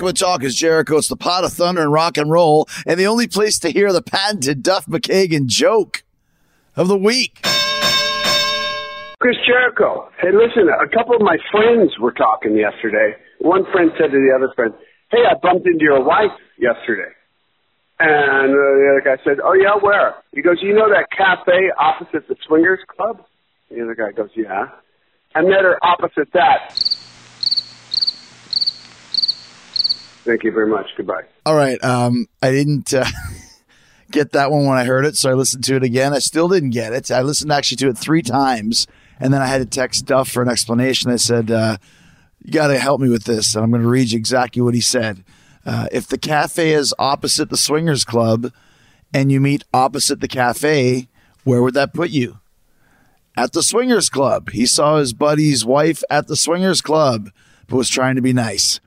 To Talk is Jericho. It's the pot of thunder and rock and roll, and the only place to hear the patented Duff McKagan joke of the week. Chris Jericho. Hey, listen, a couple of my friends were talking yesterday. One friend said to the other friend, Hey, I bumped into your wife yesterday. And uh, the other guy said, Oh, yeah, where? He goes, You know that cafe opposite the Swingers Club? The other guy goes, Yeah. I met her opposite that. Thank you very much. Goodbye. All right. Um, I didn't uh, get that one when I heard it, so I listened to it again. I still didn't get it. I listened actually to it three times, and then I had to text Duff for an explanation. I said, uh, "You got to help me with this," and I'm going to read you exactly what he said. Uh, if the cafe is opposite the swingers club, and you meet opposite the cafe, where would that put you? At the swingers club. He saw his buddy's wife at the swingers club, but was trying to be nice.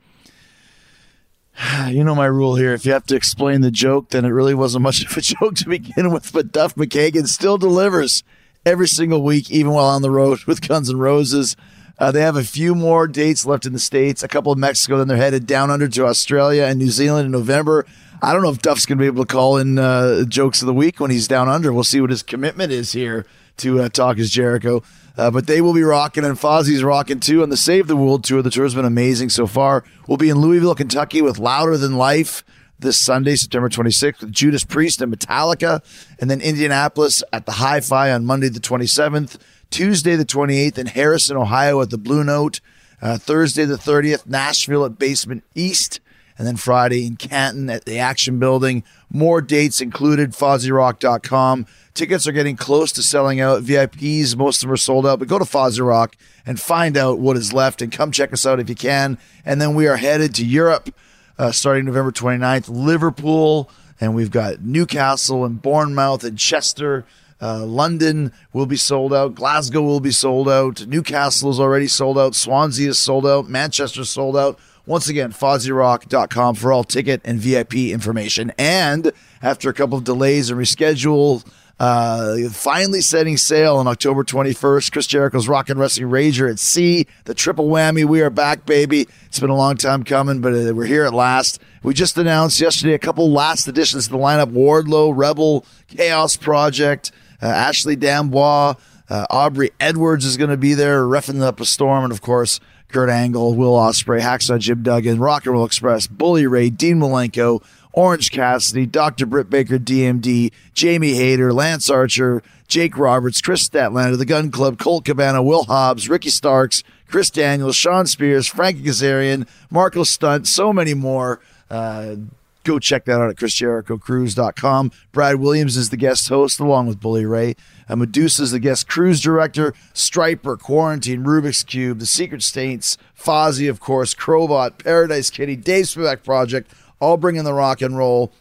You know my rule here. If you have to explain the joke, then it really wasn't much of a joke to begin with. But Duff McKagan still delivers every single week, even while on the road with Guns N' Roses. Uh, they have a few more dates left in the States, a couple in Mexico, then they're headed down under to Australia and New Zealand in November. I don't know if Duff's going to be able to call in uh, jokes of the week when he's down under. We'll see what his commitment is here to uh, Talk is Jericho. Uh, but they will be rocking, and Fozzy's rocking too. And the Save the World tour, the tour has been amazing so far. We'll be in Louisville, Kentucky with Louder Than Life this Sunday, September 26th, with Judas Priest and Metallica. And then Indianapolis at the Hi Fi on Monday, the 27th. Tuesday, the 28th, in Harrison, Ohio at the Blue Note. Uh, Thursday, the 30th, Nashville at Basement East. And then Friday in Canton at the Action Building. More dates included, FozzyRock.com. Tickets are getting close to selling out. VIPs, most of them are sold out. But go to Fozzy Rock and find out what is left and come check us out if you can. And then we are headed to Europe uh, starting November 29th, Liverpool, and we've got Newcastle and Bournemouth and Chester. Uh, London will be sold out. Glasgow will be sold out. Newcastle is already sold out. Swansea is sold out. Manchester is sold out. Once again, FozzyRock.com for all ticket and VIP information. And after a couple of delays and reschedule, uh, finally setting sail on October 21st. Chris Jericho's Rock and Wrestling Rager at Sea. The triple whammy. We are back, baby. It's been a long time coming, but uh, we're here at last. We just announced yesterday a couple last additions to the lineup Wardlow, Rebel, Chaos Project, uh, Ashley D'Amboise, uh, Aubrey Edwards is going to be there, roughing up a storm, and of course, Kurt Angle, Will Ospreay, Hacksaw Jim Duggan, Rock and Roll Express, Bully Ray, Dean Malenko, Orange Cassidy, Dr. Britt Baker, DMD, Jamie Hayter, Lance Archer, Jake Roberts, Kris Statlander, The Gunn Club, Colt Cabana, Will Hobbs, Ricky Starks, Chris Daniels, Shawn Spears, Frankie Kazarian, Marco Stunt, so many more. Uh, go check that out at chrisjerichocruise.com. Brad Williams is the guest host along with Bully Ray. Uh, Madusa is the guest cruise director. Stryper, Quarantine, Rubik's Cube, The Secret States, Fozzy, of course, Crobot, Paradise Kitty, Dave Spivak Project, all bringing the rock and roll.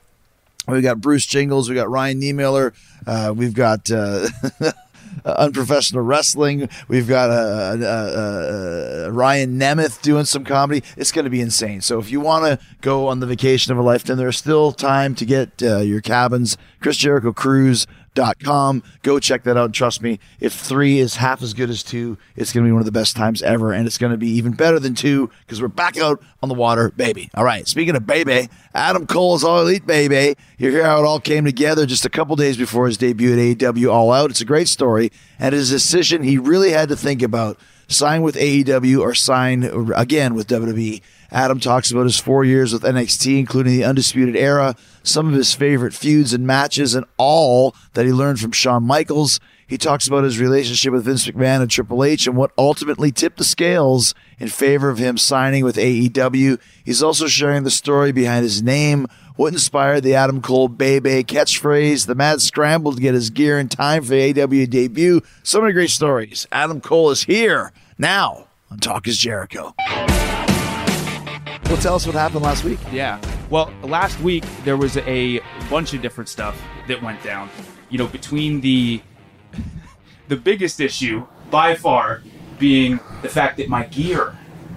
We've got Bruce Jingles, we've got Ryan Niemiller, uh, we've got uh, unprofessional wrestling, we've got uh, uh, uh, Ryan Nemeth doing some comedy. It's going to be insane. So if you want to go on the vacation of a lifetime, there's still time to get uh, your cabins. Chris Jericho Cruise com. Go check that out. Trust me, if three is half as good as two, it's going to be one of the best times ever. And it's going to be even better than two because we're back out on the water, baby. All right. Speaking of baby, Adam Cole is all elite, baby. You hear how it all came together just a couple days before his debut at AEW All Out. It's a great story. And his decision he really had to think about sign with AEW or sign again with WWE. Adam talks about his four years with NXT, including the Undisputed Era, some of his favorite feuds and matches, and all that he learned from Shawn Michaels. He talks about his relationship with Vince McMahon and Triple H and what ultimately tipped the scales in favor of him signing with AEW. He's also sharing the story behind his name, what inspired the Adam Cole Bay Bay catchphrase, the mad scramble to get his gear in time for the AEW debut. So many great stories. Adam Cole is here now on Talk is Jericho. Well, tell us what happened last week. Yeah. Well, last week there was a bunch of different stuff that went down. You know, between the the biggest issue by far being the fact that my gear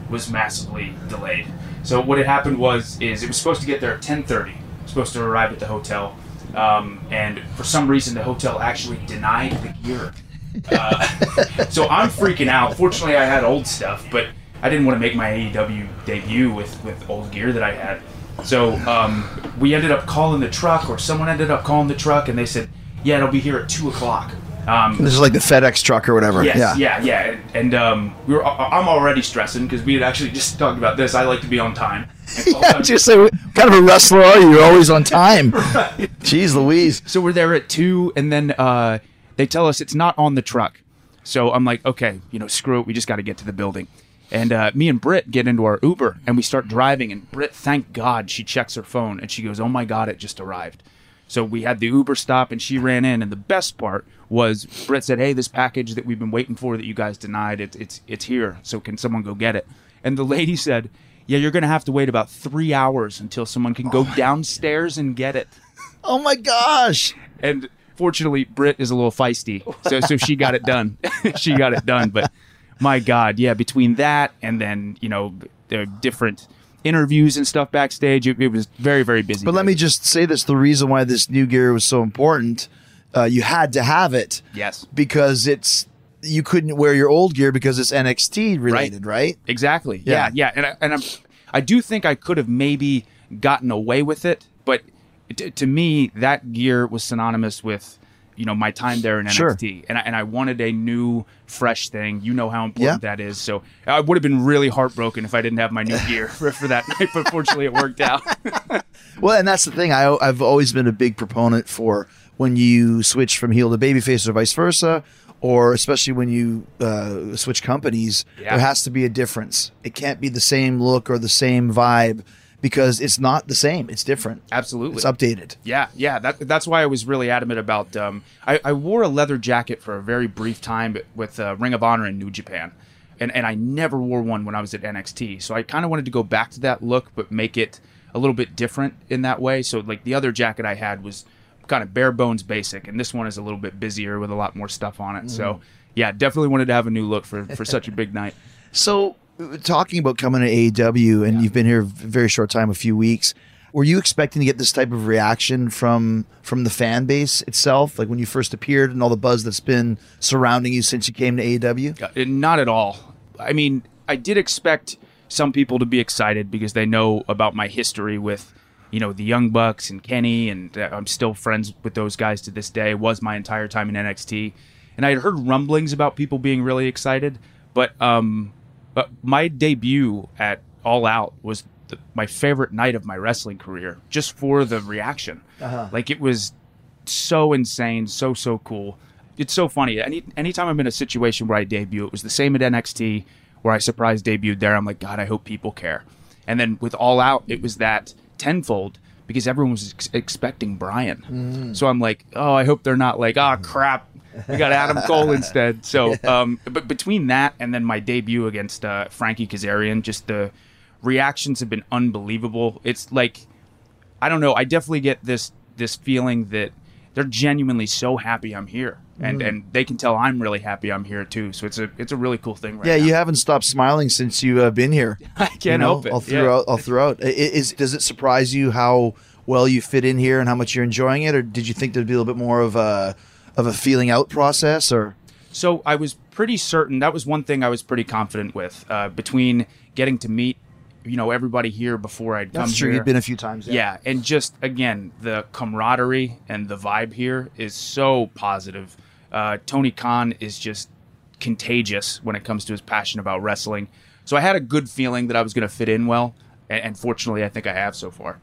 was massively delayed. So what had happened was is it was supposed to get there at 10:30. Supposed to arrive at the hotel, um, and for some reason the hotel actually denied the gear. Uh, so I'm freaking out. Fortunately, I had old stuff, but I didn't want to make my AEW debut with with old gear that I had. So um, we ended up calling the truck, or someone ended up calling the truck, and they said, "Yeah, it'll be here at two o'clock." Um, This is like the FedEx truck or whatever. Yes, yeah. yeah, yeah, And, and um, we were. I- I'm already stressing because we had actually just talked about this. I like to be on time. Yeah, time- just say, what kind of a wrestler are you? You're always on time. Jeez Louise. so we're there at two, and then uh, they tell us it's not on the truck. So I'm like, okay, you know, screw it. We just got to get to the building. And uh, me and Britt get into our Uber, and we start driving. And Britt, thank God, she checks her phone, and she goes, "Oh my God, it just arrived." So we had the Uber stop, and she ran in. And the best part was Britt said, "Hey, this package that we've been waiting for that you guys denied, it's it's it's here. So can someone go get it?" And the lady said, "Yeah, you're gonna have to wait about three hours until someone can go downstairs and get it." Oh my gosh. and fortunately Britt is a little feisty, so so she got it done. she got it done. But my God, yeah, between that and then you know the different interviews and stuff backstage, it, it was very very busy. But let me just say this: the reason why this new gear was so important, uh, you had to have it yes, because it's you couldn't wear your old gear because it's NXT related, right? exactly, Yeah. yeah, yeah, and I, and I'm, I do think I could have maybe gotten away with it, but t- to me that gear was synonymous with. You know my time there in Sure. NXT, and I, and I wanted a new, fresh thing. You know how important Yeah. that is. So I would have been really heartbroken if I didn't have my new gear for, for that night. But fortunately, it worked out. Well, and that's the thing. I, I've always been a big proponent for when you switch from heel to babyface or vice versa, or especially when you uh, switch companies, Yeah. there has to be a difference. It can't be the same look or the same vibe because it's not the same. It's different. Absolutely. It's updated. Yeah, yeah. That, that's why I was really adamant about. Um, I, I wore a leather jacket for a very brief time with uh, Ring of Honor in New Japan, and and I never wore one when I was at NXT. So I kind of wanted to go back to that look, but make it a little bit different in that way. So like the other jacket I had was kind of bare bones basic, and this one is a little bit busier with a lot more stuff on it. So yeah, definitely wanted to have a new look for for such a big night. So, talking about coming to AEW, and you've been here a very short time, a few weeks. Were you expecting to get this type of reaction from from the fan base itself, like when you first appeared, and all the buzz that's been surrounding you since you came to AEW? Not at all. I mean, I did expect some people to be excited because they know about my history with, you know, the Young Bucks and Kenny, and uh, I'm still friends with those guys to this day. Was my entire time in NXT, and I had heard rumblings about people being really excited, but um, but my debut at All Out was the, my favorite night of my wrestling career, just for the reaction. Uh-huh. Like it was so insane, so so cool. It's so funny. Any anytime I'm in a situation where I debut, it was the same at NXT where I surprise debuted there. I'm like, God, I hope people care. And then with All Out, it was that tenfold because everyone was ex- expecting Brian. Mm. So I'm like, oh, I hope they're not like, oh crap, we got Adam Cole instead. So, um, but between that and then my debut against uh, Frankie Kazarian, just the reactions have been unbelievable. It's like I don't know. I definitely get this this feeling that they're genuinely so happy I'm here, and Mm. and they can tell I'm really happy I'm here too. So it's a it's a really cool thing right Yeah, now. you haven't stopped smiling since you have been here. I can't you know, help it. All Yeah. throughout, all throughout. I- Is does it surprise you how well you fit in here and how much you're enjoying it, or did you think there'd be a little bit more of a of a feeling out process? Or So I was pretty certain that was one thing I was pretty confident with. Uh, between getting to meet, you know, everybody here before I'd come that's true. here. You've been a few times. yeah, and just again, the camaraderie and the vibe here is so positive. Uh, Tony Khan is just contagious when it comes to his passion about wrestling. So I had a good feeling that I was going to fit in well, and, and fortunately, I think I have so far.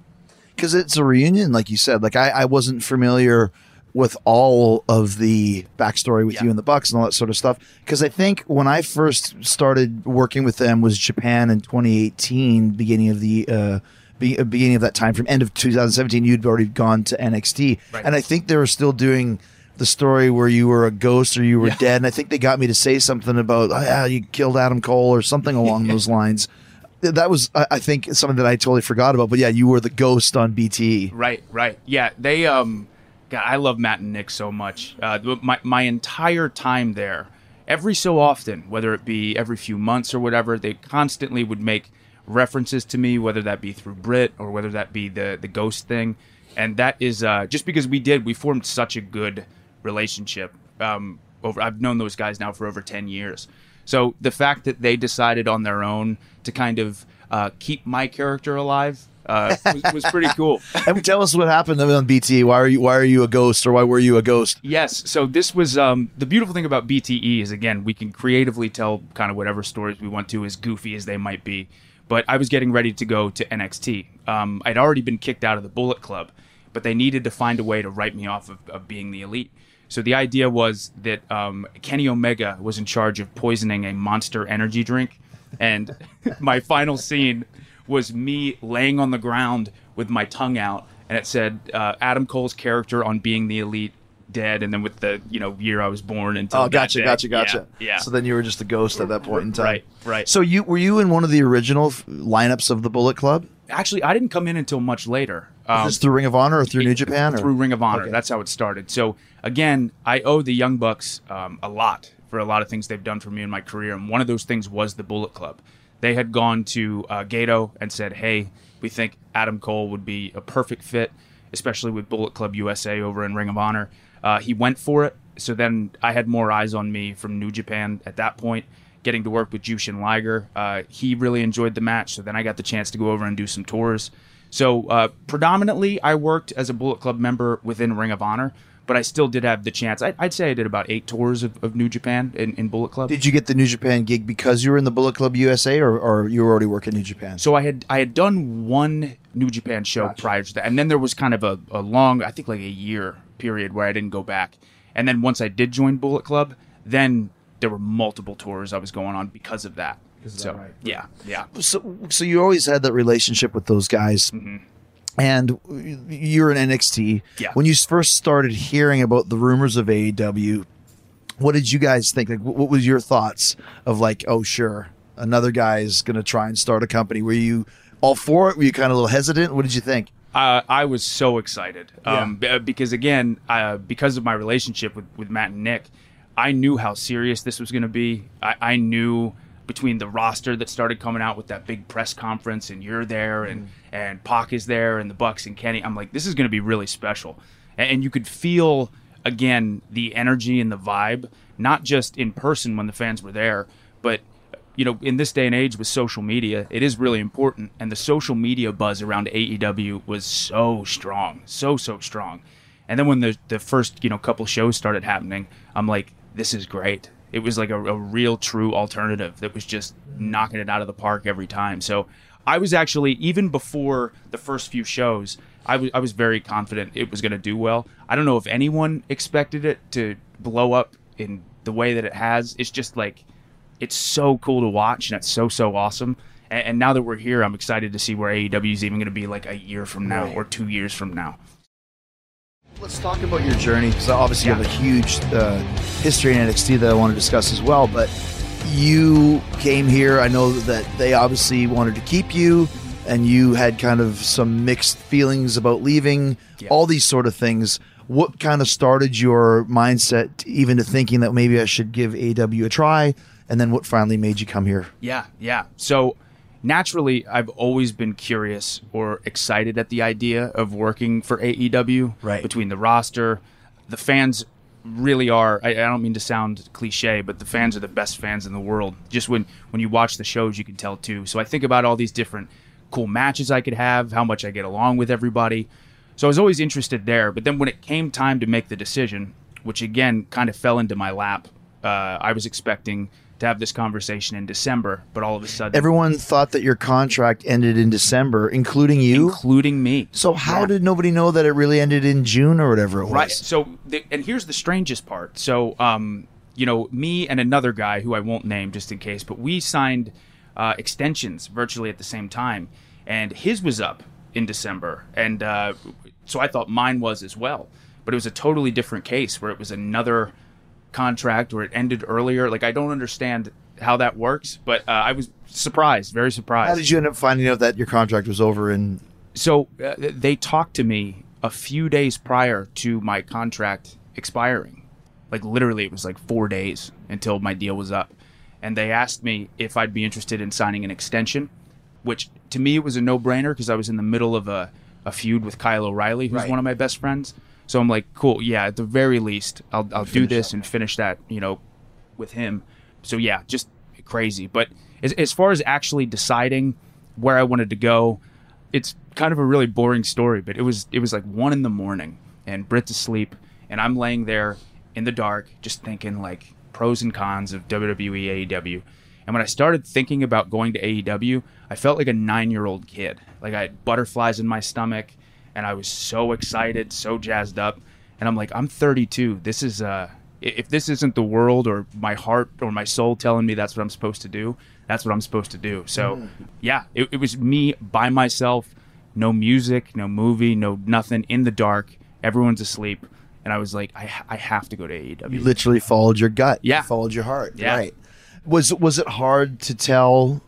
because it's a reunion, like you said. Like I, I wasn't familiar with all of the backstory with Yeah. you and the Bucks and all that sort of stuff. Because I think when I first started working with them was Japan in 2018, beginning of the. Uh, be, uh, beginning of that time from end of 2017 you'd already gone to NXT Right. and I think they were still doing the story where you were a ghost or you were Yeah. dead and I think they got me to say something about oh, yeah you killed Adam Cole or something along those lines that was I I think something that I totally forgot about but yeah you were the ghost on BTE Right, right. Yeah, they um God, I love Matt and Nick so much. Uh my my entire time there, every so often, whether it be every few months or whatever, they constantly would make references to me, whether that be through Brit or whether that be the the ghost thing. And that is uh just because we did, we formed such a good relationship. Um over I've known those guys now for over 10 years. So the fact that they decided on their own to kind of uh, keep my character alive uh, was, was pretty cool. And tell us what happened on BTE. Why are you Why are you a ghost, or why were you a ghost? Yes. So this was um, the beautiful thing about BTE is again we can creatively tell kind of whatever stories we want to, as goofy as they might be. But I was getting ready to go to NXT. Um, I'd already been kicked out of the Bullet Club, but they needed to find a way to write me off of, of being the elite. So the idea was that um, Kenny Omega was in charge of poisoning a monster energy drink, and my final scene was me laying on the ground with my tongue out, and it said uh, Adam Cole's character on being the elite dead, and then with the you know year I was born until Oh, gotcha, gotcha, gotcha. Yeah, yeah. So then you were just a ghost at that point in time. Right, right. So you were you in one of the original f- lineups of the Bullet Club? actually, I didn't come in until much later. Um, Is this through Ring of Honor or through New Japan? Or? through Ring of Honor. Okay. That's how it started. So again, I owe the Young Bucks um, a lot for a lot of things they've done for me in my career, and one of those things was the Bullet Club. They had gone to uh, Gedo and said, "Hey, we think Adam Cole would be a perfect fit, especially with Bullet Club USA over in Ring of Honor." Uh, he went for it. So then I had more eyes on me from New Japan at that point. Getting to work with Jushin Liger, uh, he really enjoyed the match. So then I got the chance to go over and do some tours. So uh, predominantly, I worked as a Bullet Club member within Ring of Honor, but I still did have the chance. I, I'd say I did about eight tours of, of New Japan in, in Bullet Club. Did you get the New Japan gig because you were in the Bullet Club USA, or, or you were already working New Japan? so I had I had done one New Japan show prior to that, and then there was kind of a, a long, I think like a year period where I didn't go back. And then once I did join Bullet Club, then there were multiple tours I was going on because of that. so yeah, yeah. so so you always had that relationship with those guys mm-hmm. And you're in NXT Yeah. when you first started hearing about the rumors of AEW what did you guys think? Like what was your thoughts of like oh sure another guy is going to try and start a company? Were you all for it? Were you kind of a little hesitant? What did you think? Uh, I was so excited. Um, b- because again, uh, because of my relationship with, with Matt and Nick, I knew how serious this was going to be. I, I knew between the roster that started coming out with that big press conference, and you're there, and mm. and Pac is there, and the Bucks and Kenny. I'm like, this is going to be really special, and, and you could feel again the energy and the vibe, not just in person when the fans were there, but you know, in this day and age with social media, it is really important. And the social media buzz around AEW was so strong, so, so strong. And then when the, the first, you know, couple shows started happening, I'm like, this is great. It was like a, a real, true alternative that was just knocking it out of the park every time. So I was actually, even before the first few shows, I was, I was very confident it was going to do well. I don't know if anyone expected it to blow up in the way that it has. It's just like, it's so cool to watch and it's so so awesome and, and now that we're here i'm excited to see where aew is even going to be like a year from now or two years from now Let's talk about your journey because obviously you have a huge uh, history in NXT that I want to discuss as well. But you came here. I know that they obviously wanted to keep you, and you had kind of some mixed feelings about leaving. Yeah. All these sort of things. What kind of started your mindset even to thinking that maybe I should give AW a try? And then what finally made you come here? Yeah, yeah. So naturally, I've always been curious or excited at the idea of working for AEW. Right. Between the roster, the fans really are. I, I don't mean to sound cliche, but the fans are the best fans in the world. Just when when you watch the shows, you can tell too. So I think about all these different cool matches I could have, how much I get along with everybody. So I was always interested there. But then when it came time to make the decision, which again kind of fell into my lap, uh, I was expecting to have this conversation in December, but all of a sudden, Everyone thought that your contract ended in December, including you. including me. So how Yeah. did nobody know that it really ended in June or whatever it was? Right. So, the, and here's the strangest part. So, um, you know, me and another guy who I won't name just in case, but we signed uh, extensions virtually at the same time, and his was up in December, and uh, so I thought mine was as well. But it was a totally different case where it was another contract or it ended earlier. Like I don't understand how that works, but uh, I was surprised, very surprised. How did you end up finding out that your contract was over? And so uh, they talked to me a few days prior to my contract expiring. Like literally, it was like four days until my deal was up, and they asked me if I'd be interested in signing an extension, which to me it was a no-brainer because I was in the middle of a, a feud with Kyle O'Reilly, who's Right. one of my best friends. So I'm like, cool, yeah. At the very least, I'll I'll do this and finish that, you know, with him. so yeah, just crazy. But as, as far as actually deciding where I wanted to go, it's kind of a really boring story. But it was it was like one in the morning, and Britt's asleep, and I'm laying there in the dark, just thinking like pros and cons of WWE AEW. And when I started thinking about going to AEW, I felt like a nine year old kid. Like I had butterflies in my stomach, and I was so excited, so jazzed up. And I'm like, I'm 32. This is uh, if this isn't the world or my heart or my soul telling me that's what I'm supposed to do, that's what I'm supposed to do. So, yeah, it, it was me by myself, no music, no movie, no nothing, in the dark. Everyone's asleep, and I was like, I, I have to go to AEW. You literally followed your gut. Yeah. You followed your heart. Yeah. Right. Was was it hard to tell?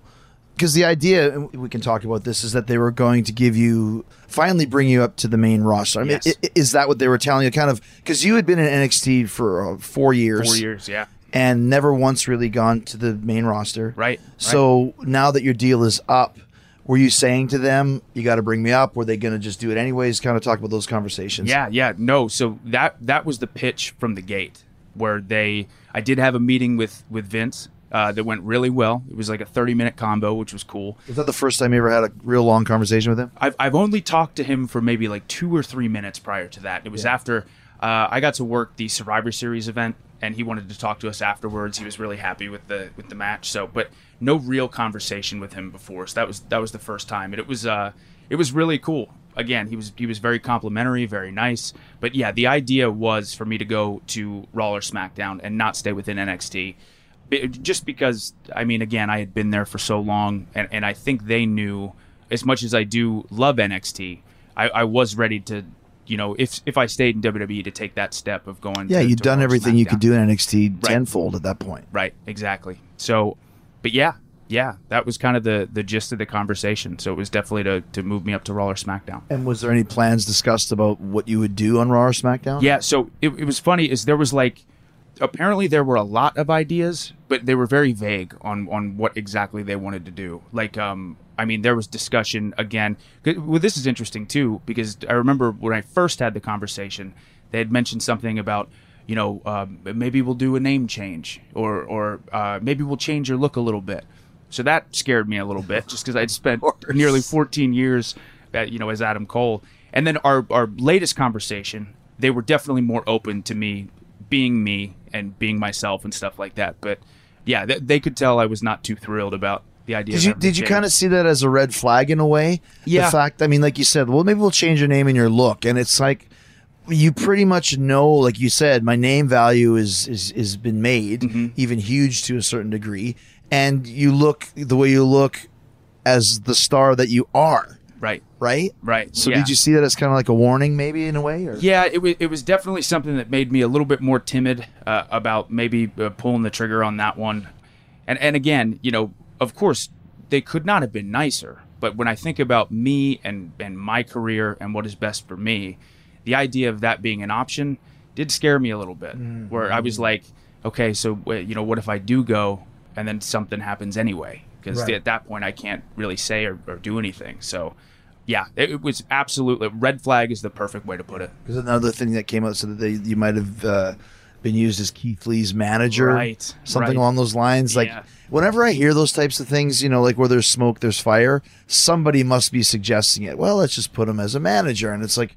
Because the idea, and we can talk about this, is that they were going to give you finally bring you up to the main roster. I mean, Yes. i- i- is that what they were telling you? Kind of because you had been in NXT for uh, four years, Four years, yeah, and never once really gone to the main roster. right. right. So now that your deal is up, were you saying to them, "You got to bring me up"? Were they going to just do it anyways? Kind of talk about those conversations. Yeah, yeah, no. So that that was the pitch from the gate, where they. I did have a meeting with with Vince uh, that went really well. It was like a thirty minute combo, which was cool. Was that the first time you ever had a real long conversation with him? I've I've only talked to him for maybe like two or three minutes prior to that. It was after uh, I got to work the Survivor Series event, and he wanted to talk to us afterwards. He was really happy with the with the match. So, but no real conversation with him before. So that was that was the first time, and it was uh it was really cool. Again, he was he was very complimentary, very nice. But yeah, the idea was for me to go to Raw or SmackDown and not stay within NXT just because I mean, again, I had been there for so long, and, and I think they knew as much as I do love NXT, I, I was ready to, you know, if if I stayed in WWE to take that step of going. Yeah, to, you'd to done everything you could do in NXT Right. tenfold at that point. Right, exactly. So, but yeah, yeah, that was kind of the the gist of the conversation. So it was definitely to to move me up to Raw or SmackDown. And was there any plans discussed about what you would do on Raw or SmackDown? Yeah, so it, it was funny is there was like apparently there were a lot of ideas, but they were very vague on on what exactly they wanted to do. Like um I mean there was discussion again. Well this is interesting too because I remember when I first had the conversation, they had mentioned something about you know, um, maybe we'll do a name change, or or uh, maybe we'll change your look a little bit. So that scared me a little bit, just because I'd spent nearly 14 years, at, you know, as Adam Cole. And then our our latest conversation, they were definitely more open to me being me and being myself and stuff like that. But yeah, th- they could tell I was not too thrilled about the idea. Did you did you kind of see that as a red flag in a way? Yeah. The fact, I mean, like you said, well, maybe we'll change your name and your look, and it's like you pretty much know, like you said, my name value is is is been made, Mm-hmm. even huge to a certain degree, and you look the way you look as the star that you are, right, right? right? So yeah. did you see that as kind of like a warning, maybe in a way? Or? Yeah, it was it was definitely something that made me a little bit more timid uh, about maybe uh, pulling the trigger on that one. And and again, you know, of course, they could not have been nicer. But when I think about me and and my career and what is best for me, the idea of that being an option did scare me a little bit. Where I was like, okay, so uh, you know, what if I do go and then something happens anyway? Because Right. at that point, I can't really say or, or do anything. So. Yeah, it, it was absolutely red flag is the perfect way to put it. Because another thing that came out said that they, you might have uh, been used as Keith Lee's manager, Right, Something right. along those lines. Like Yeah. whenever I hear those types of things, you know, like where there's smoke, there's fire. Somebody must be suggesting it. Well, let's just put him as a manager, and it's like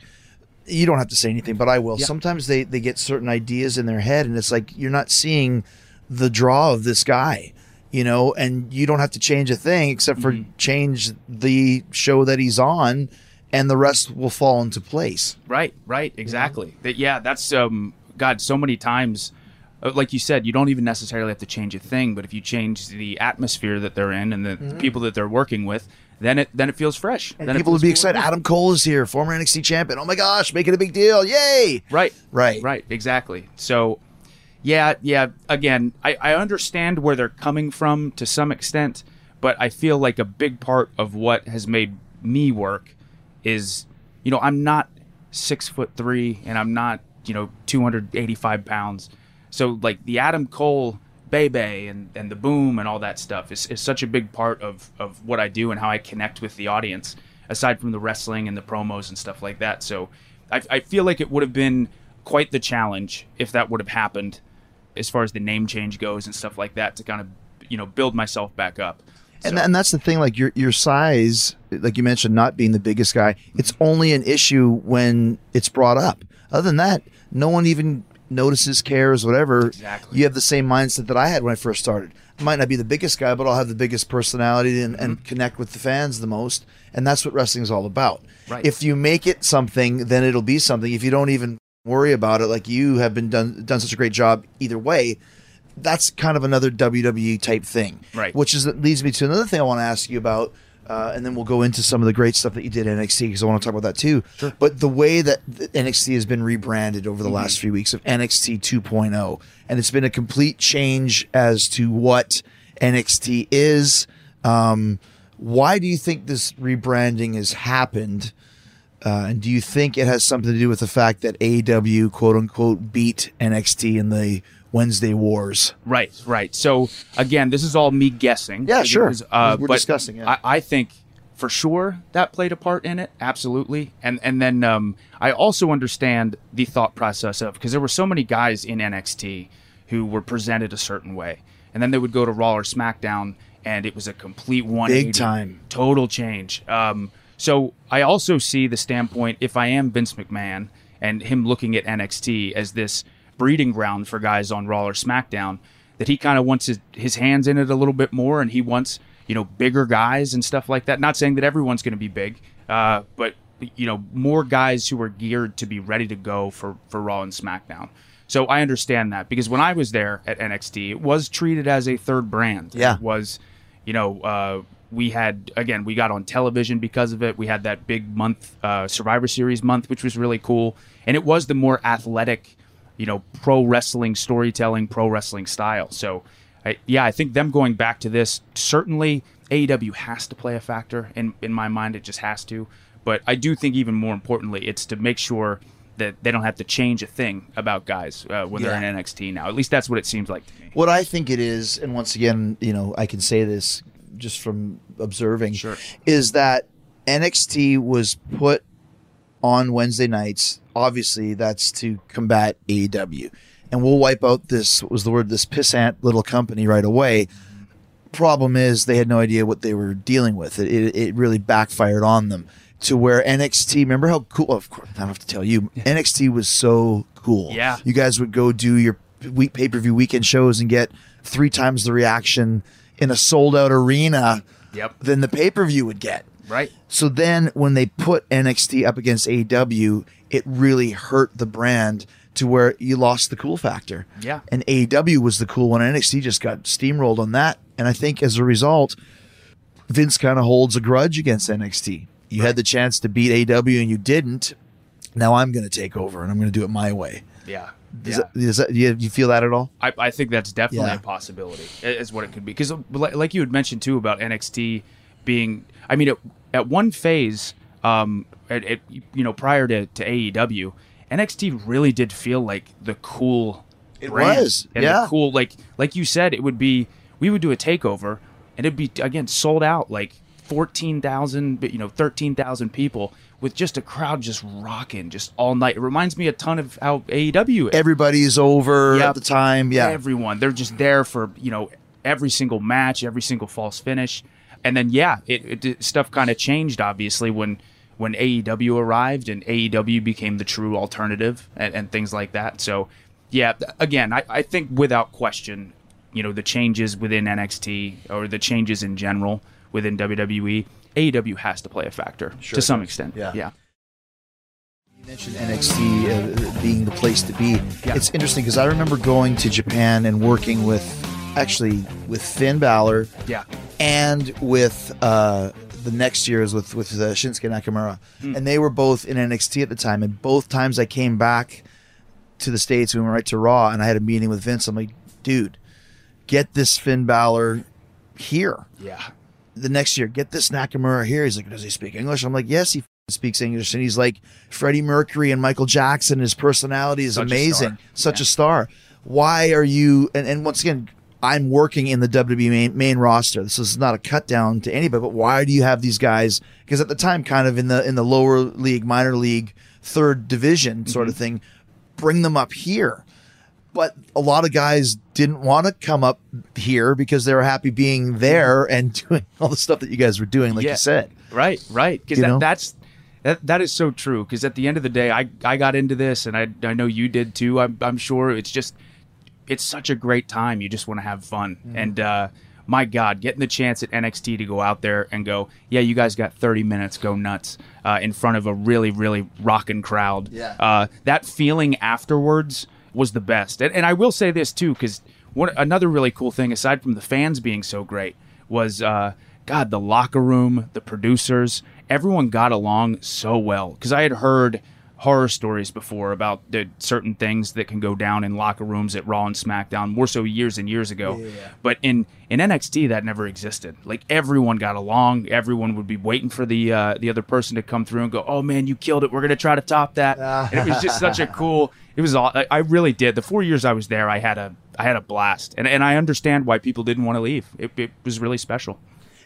you don't have to say anything, but I will. Yeah. Sometimes they they get certain ideas in their head, and it's like you're not seeing the draw of this guy. You know, and you don't have to change a thing except for Mm-hmm. change the show that he's on, and the rest will fall into place. Right, right, exactly. That yeah, that's um God, so many times uh, like you said, you don't even necessarily have to change a thing, but if you change the atmosphere that they're in and the, the people that they're working with, then it then it feels fresh. And then people would be cool excited. Adam Cole is here, former NXT champion. Oh my gosh, making a big deal. Yay! Right. Right. Right, exactly. So yeah, yeah, again, I, I understand where they're coming from to some extent, but I feel like a big part of what has made me work is, you know, I'm not six foot three and I'm not, you know, 285 pounds. So like the Adam Cole Bay Bay and, and the boom and all that stuff is, is such a big part of, of what I do and how I connect with the audience, aside from the wrestling and the promos and stuff like that. So I, I feel like it would have been quite the challenge if that would have happened as far as the name change goes and stuff like that to kind of you know build myself back up. And, So- and that's the thing, like your your size, like you mentioned, not being the biggest guy, it's only an issue when it's brought up. Other than that, no one even notices, cares, whatever. Exactly. You have the same mindset that I had when I first started. I might not be the biggest guy, but I'll have the biggest personality and, and mm-hmm. connect with the fans the most. And that's what wrestling is all about. Right. If you make it something, then it'll be something. If you don't even worry about it, like you have been done done such a great job either way, that's kind of another WWE type thing. Right. Which is that leads me to another thing I want to ask you about, uh, and then we'll go into some of the great stuff that you did at NXT because I want to talk about that too. Sure. But the way that NXT has been rebranded over the last few weeks of NXT 2.0, and it's been a complete change as to what NXT is. Um, why do you think this rebranding has happened? Uh, and do you think it has something to do with the fact that AEW quote unquote beat NXT in the Wednesday Wars? Right, right. So again, this is all me guessing. Yeah, sure. Because, uh, We're discussing, yeah. I, I think for sure that played a part in it. Absolutely. And and then um, I also understand the thought process of because there were so many guys in NXT who were presented a certain way, and then they would go to Raw or SmackDown, and it was a complete one Big time. total change. Um, so I also see the standpoint if I am Vince McMahon and him looking at NXT as this breeding ground for guys on Raw or SmackDown, that he kind of wants his, his hands in it a little bit more, and he wants you know bigger guys and stuff like that. Not saying that everyone's going to be big, uh, but you know more guys who are geared to be ready to go for for Raw and SmackDown. So I understand that because when I was there at NXT, it was treated as a third brand. Yeah. It was you know, uh, we had again, we got on television because of it. We had that big month, uh, Survivor Series month, which was really cool, and it was the more athletic, you know, pro wrestling storytelling, pro wrestling style. So, I, yeah, I think them going back to this certainly AEW has to play a factor in in my mind. It just has to. But I do think even more importantly, it's to make sure that they don't have to change a thing about guys uh, when Yeah. they're in NXT now. At least that's what it seems like to me. What I think it is, and once again, you know, I can say this just from observing, Sure. is that NXT was put on Wednesday nights. Obviously, that's to combat AEW. And we'll wipe out this, what was the word, this pissant little company right away. Problem is, they had no idea what they were dealing with. It, it, it really backfired on them to where NXT, remember how cool, of course, I don't have to tell you, NXT was so cool. Yeah. You guys would go do your week pay per view weekend shows and get three times the reaction in a sold out arena Yep. than the pay per view would get. Right. So then when they put NXT up against AEW, it really hurt the brand to where you lost the cool factor. Yeah. And AEW was the cool one. NXT just got steamrolled on that. And I think as a result, Vince kind of holds a grudge against NXT. You had the chance to beat AEW and you didn't. Now I'm going to take over and I'm going to do it my way. Yeah. Is yeah. that, is that, do you, you feel that at all? I, I think that's definitely Yeah. a possibility. Is what it could be because, like you had mentioned too about NXT being. I mean, at, at one phase, um, at, at, you know, prior to, to AEW, NXT really did feel like the cool. It brand was, and yeah. The cool, like like you said, it would be. We would do a takeover, and it'd be again sold out, like fourteen thousand, you know, thirteen thousand people with just a crowd just rocking just all night. It reminds me a ton of how AEW is Everybody's over Yep. at the time. Yeah. everyone. They're just there for you know every single match, every single false finish, and then yeah, it, it- stuff kind of changed obviously when when AEW arrived and AEW became the true alternative and, and things like that. So yeah, again, I, I think without question, you know the changes within NXT or the changes in general within WWE. AEW has to play a factor to some extent. Yeah. yeah. You mentioned NXT uh, being the place to be. Yeah. It's interesting because I remember going to Japan and working with, actually, with Finn Balor Yeah. and with uh, the next years with with uh, Shinsuke Nakamura, and they were both in NXT at the time. And both times I came back to the states, we went right to Raw, and I had a meeting with Vince. I'm like, dude, get this Finn Balor here Yeah. The next year, get this Nakamura here. He's like, does he speak English? I'm like, yes, he speaks English. And he's like, Freddie Mercury and Michael Jackson. His personality is Such amazing, star. such Yeah. a star. Why are you? And, and once again, I'm working in the WWE main, main roster. This is not a cut down to anybody, but why do you have these guys? Because at the time, kind of in the in the lower league, minor league, third division sort of Mm-hmm. thing, bring them up here but a lot of guys didn't want to come up here because they were happy being there and doing all the stuff that you guys were doing, like Yeah. you said. Right, right. Because that, that's that, that is so true. Because at the end of the day, I I got into this, and I I know you did too. I'm I'm sure it's just it's such a great time. You just want to have fun, Mm-hmm. and uh, my God, getting the chance at NXT to go out there and go, yeah, you guys got 30 minutes, go nuts, uh, in front of a really really rocking crowd. Yeah. Uh, that feeling afterwards was the best. And, and I will say this too, because another really cool thing, aside from the fans being so great, was uh, God, the locker room, the producers, everyone got along so well. Because I had heard horror stories before about the certain things that can go down in locker rooms at Raw and SmackDown, more so years and years ago. But in in NXT, that never existed. Like everyone got along. Everyone would be waiting for the uh, the other person to come through and go, "Oh man, you killed it. We're gonna try to top that." And it was just such a cool. It was all. I- I really did. The four years I was there, I had a I had a blast, and and I understand why people didn't want to leave. It, it was really special.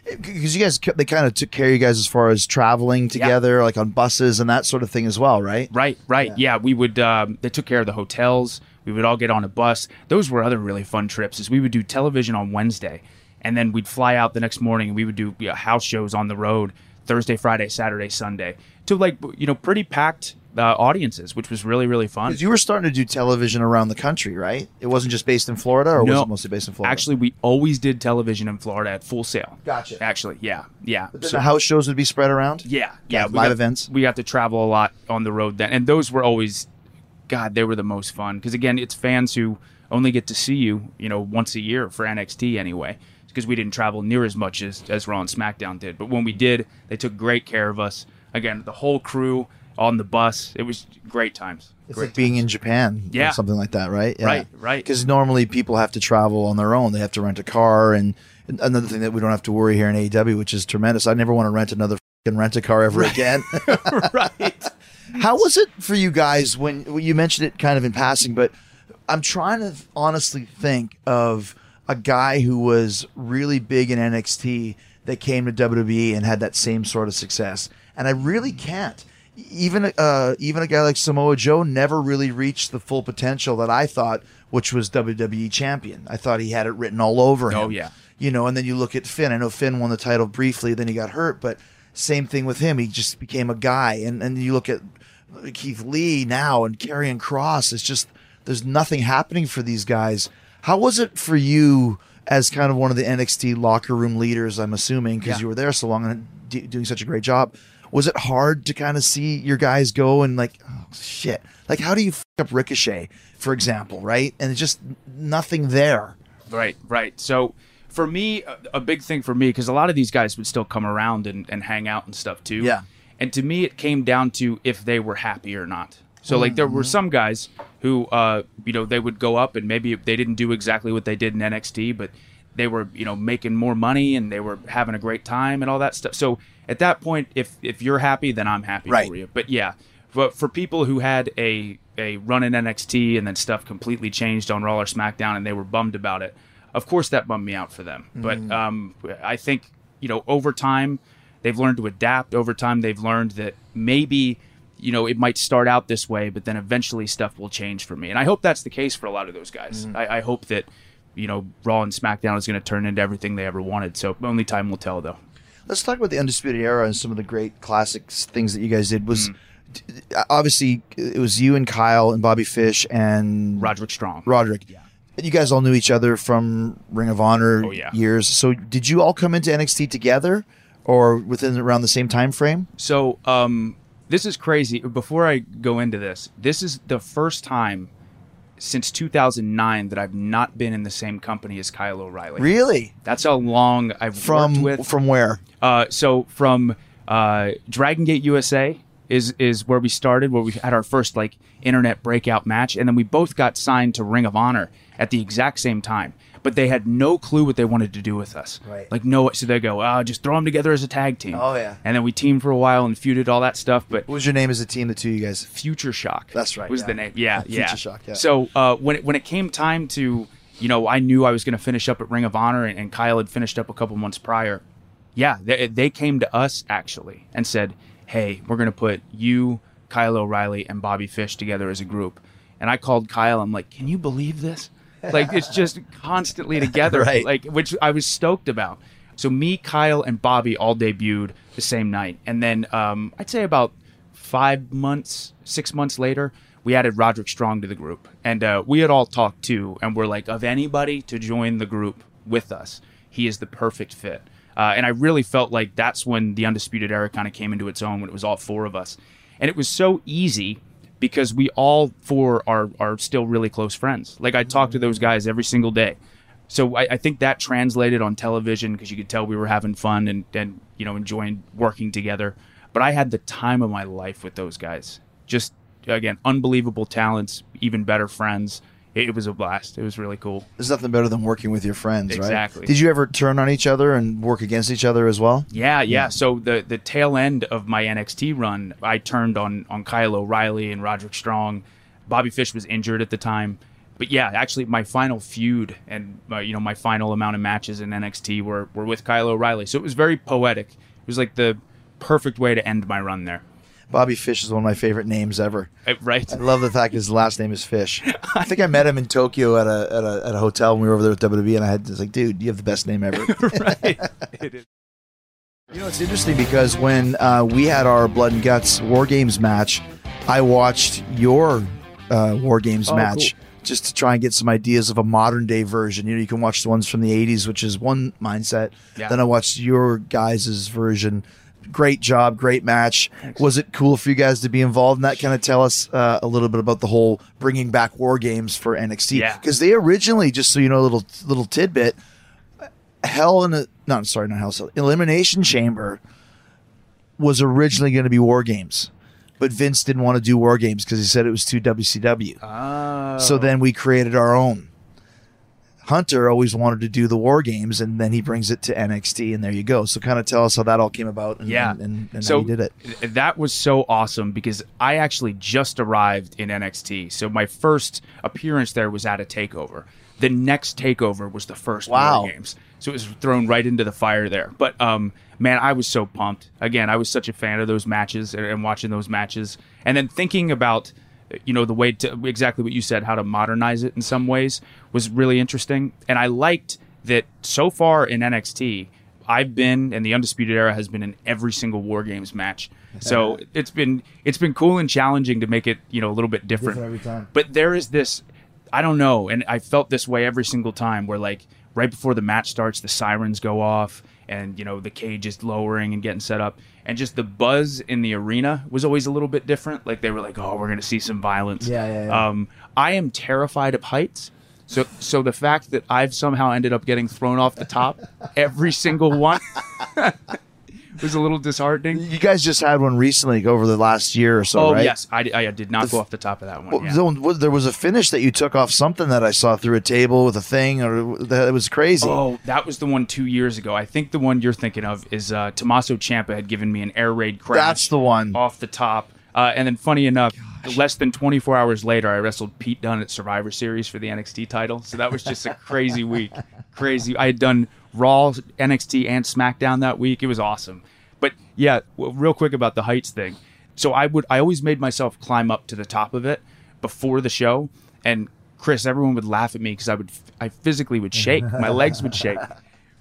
Because you guys, they kind of took care of you guys as far as traveling together, like on buses and that sort of thing as well, right? Right, right. Yeah, we would. Um, they took care of the hotels. We would all get on a bus. Those were other really fun trips. Is we would do television on Wednesday, and then we'd fly out the next morning, and we would do yeah, house shows on the road Thursday, Friday, Saturday, Sunday to like you know pretty packed uh, audiences, which was really really fun. 'Cause you were starting to do television around the country, right? It wasn't just based in Florida, or was No. it mostly based in Florida? Actually, we always did television in Florida at Full Sail. Gotcha. Actually, yeah, yeah. Then the house shows would be spread around. Yeah, yeah. We live got- events? We got to travel a lot on the road then, and those were always, God, they were the most fun because again, it's fans who only get to see you, you know, once a year for NXT anyway, because we didn't travel near as much as as Raw and SmackDown did. But when we did, they took great care of us. Again, the whole crew on the bus. It was great times. It's great like being in Japan, Yeah. or something like that, right? Right, right. Because normally people have to travel on their own; they have to rent a car, and another thing that we don't have to worry here in AEW, which is tremendous. I never want to rent another fucking rent a car ever again. right. How was it for you guys when when you mentioned it kind of in passing, but I'm trying to honestly think of a guy who was really big in NXT that came to WWE and had that same sort of success, and I really can't. Even uh, even a guy like Samoa Joe never really reached the full potential that I thought, which was WWE champion. I thought he had it written all over him. Oh, yeah. you know. And then you look at Finn. I know Finn won the title briefly, then he got hurt, but same thing with him. He just became a guy. And and you look at Keith Lee now and Karrion Kross. It's just there's nothing happening for these guys. How was it for you as kind of one of the NXT locker room leaders? I'm assuming because Yeah. you were there so long and d- doing such a great job. Was it hard to kind of see your guys go and like, oh shit, like how do you f- up Ricochet, for example, right? And it's just nothing there. Right, right. So for me, a, a big thing for me, because a lot of these guys would still come around and, and hang out and stuff too. Yeah. And to me, it came down to if they were happy or not. So like there were some guys who, uh, you know, they would go up and maybe they didn't do exactly what they did in NXT, but they were, you know, making more money and they were having a great time and all that stuff. So at that point, if if you're happy, then I'm happy Right. for you. But yeah, but for people who had a a run in NXT and then stuff completely changed on Raw or SmackDown and they were bummed about it, of course that bummed me out for them. But um, I think you know over time they've learned to adapt. Over time they've learned that maybe you know it might start out this way, but then eventually stuff will change for me. And I hope that's the case for a lot of those guys. I, I hope that you know Raw and SmackDown is going to turn into everything they ever wanted. So only time will tell, though. Let's talk about the Undisputed Era and some of the great classic things that you guys did. Was d- obviously it was you and Kyle and Bobby Fish and Roderick Strong. Roderick. Yeah. You guys all knew each other from Ring of Honor Oh, yeah. years. So did you all come into NXT together, or within around the same time frame? So, um, this is crazy. Before I go into this, this is the first time since 2009 that I've not been in the same company as Kyle O'Reilly. Really? That's how long I've From worked with. from where? Uh, so from uh, Dragon Gate USA is is where we started, where we had our first like internet breakout match, and then we both got signed to Ring of Honor at the exact same time. But they had no clue what they wanted to do with us. Right. Like no, so they go, oh, just throw them together as a tag team. Oh, yeah. And then we teamed for a while and feuded all that stuff. But What was your name as a team? The two of you guys. Future Shock. That's right, Was yeah. the name? Yeah, yeah. Future. Shock, yeah. So uh, when it, when it came time to, you know, I knew I was going to finish up at Ring of Honor, and, and Kyle had finished up a couple months prior. Yeah, they, they came to us actually and said, "Hey, we're going to put you, Kyle O'Reilly, and Bobby Fish together as a group." And I called Kyle. I'm like, can you believe this? Like it's just constantly together. Right. Like which I was stoked about. So me, Kyle, and Bobby all debuted the same night, and then um, I'd say about five months, six months later, we added Roderick Strong to the group, and uh, we had all talked too, and we're like, of anybody to join the group with us, he is the perfect fit. Uh, and I really felt like that's when the Undisputed Era kind of came into its own when it was all four of us, and it was so easy because we all four are are still really close friends. Like I talk to those mm-hmm. guys every single day. So I, I think that translated on television because you could tell we were having fun and, and you know enjoying working together. But I had the time of my life with those guys. Just again, unbelievable talents, even better friends. It, was a blast. It was really cool. There's nothing better than working with your friends, right? Exactly. Did you ever turn on each other and work against each other as well? Yeah, yeah. So the the tail end of my NXT run, I turned on on Kyle O'Reilly and Roderick Strong. Bobby Fish was injured at the time, but yeah, actually, my final feud and uh, you know my final amount of matches in NXT were were with Kyle O'Reilly. So it was very poetic. It was like the perfect way to end my run there. Bobby Fish is one of my favorite names ever. Right? I love the fact his last name is Fish. I think I met him in Tokyo at a at a, at a hotel when we were over there with WWE, and I had was like, dude, you have the best name ever. right. It is. You know, it's interesting because when uh, we had our Blood and Guts War Games match, I watched your uh, War Games Oh, match just to try and get some ideas of a modern day version. You know, you can watch the ones from the 80s, which is one mindset. Yeah. Then I watched your guys' version. Great job, great match. Was it cool for you guys to be involved in that? Kind of tell us uh, a little bit about the whole bringing back War Games for NXT. Yeah. Because they originally, just so you know, a little little tidbit, Hell in a no, I'm sorry, not Hell Cell. Elimination Chamber was originally going to be War Games, but Vince didn't want to do War Games because he said it was too WCW. Oh. So then we created our own. Hunter always wanted to do the War Games, and then he brings it to NXT, and there you go. So kind of tell us how that all came about, and, Yeah. and, and, and so how you did it. That was so awesome because I actually just arrived in NXT. So my first appearance there was at a takeover. The next takeover was the first Wow. War Games. So it was thrown right into the fire there. But um, man, I was so pumped. Again, I was such a fan of those matches and, and watching those matches, and then thinking about you know the way to exactly what you said, how to modernize it in some ways was really interesting. And I liked that so far in NXT. I've been and the Undisputed Era has been in every single War Games match. So it's been it's been cool and challenging to make it, you know, a little bit different. Different every time. But there is this I don't know, and I felt this way every single time where like right before the match starts the sirens go off and you know the cage is lowering and getting set up and just the buzz in the arena was always a little bit different. Like they were like, "Oh, we're going to see some violence." Yeah, yeah, yeah. Um I am terrified of heights. So, so the fact that I've somehow ended up getting thrown off the top every single one was a little disheartening. You guys just had one recently over the last year or so, Oh right? yes, I, I did not go off the top of that one. Well, yeah. the there was a finish that you took off something that I saw through a table with a thing, or that it was crazy. Oh, that was the one two years ago. I think the one you're thinking of is uh, Tommaso Ciampa had given me an air raid crash. That's the one. off the top. Uh, and then, funny enough, less than 24 hours later, I wrestled Pete Dunne at Survivor Series for the NXT title. So that was just a crazy week. Crazy. I had done Raw, NXT, and SmackDown that week. It was awesome. But yeah, w- real quick about the heights thing. So I would, I always made myself climb up to the top of it before the show, and Chris, everyone would laugh at me because I would, I physically would shake. My legs would shake.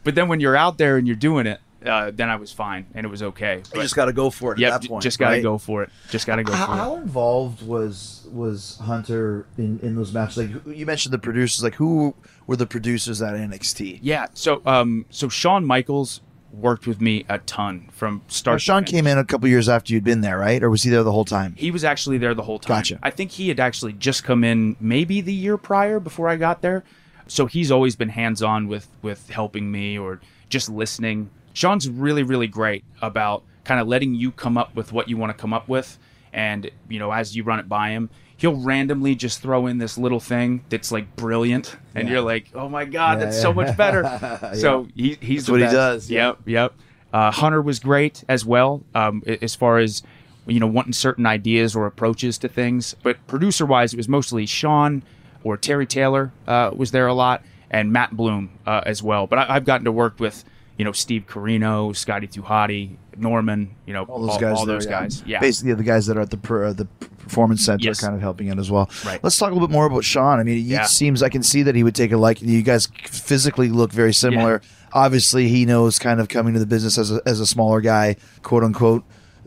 But then when you're out there and you're doing it, uh, then I was fine and it was okay. you just got to go for it Yep, at that j- point. just gotta right? go for it. Just gotta go How, for it. how involved was was Hunter in, in those matches? Like you mentioned the producers. Like who were the producers at NXT? Yeah. So, um, so Shawn Michaels worked with me a ton from start. Now, Shawn came in a couple years after you'd been there, right? Or was he there the whole time? He was actually there the whole time. Gotcha. I think he had actually just come in maybe the year prior before I got there. So he's always been hands on with with helping me or just listening. Shawn's really really great about kind of letting you come up with what you want to come up with, and you know as you run it by him, he'll randomly just throw in this little thing that's like brilliant, and you're like, oh my god, Yeah, that's yeah. so much better. So he, he's what he does, yeah. Yep, yep. Uh, Hunter was great as well, um, as far as you know, wanting certain ideas or approaches to things. But producer wise, it was mostly Shawn or Terry Taylor uh, was there a lot, and Matt Bloom uh, as well. But I, I've gotten to work with you know, Steve Corino, Scotty 2 Hotty, Norman, you know, all those guys. all there, those guys. Yeah. Basically, the guys that are at the per, uh, the performance center Yes. kind of helping out as well. Right. Let's talk a little bit more about Shawn. I mean, it Yeah. seems I can see that he would take a liking. You guys physically look very similar. Yeah. Obviously, he knows kind of coming to the business as a, as a smaller guy, quote unquote.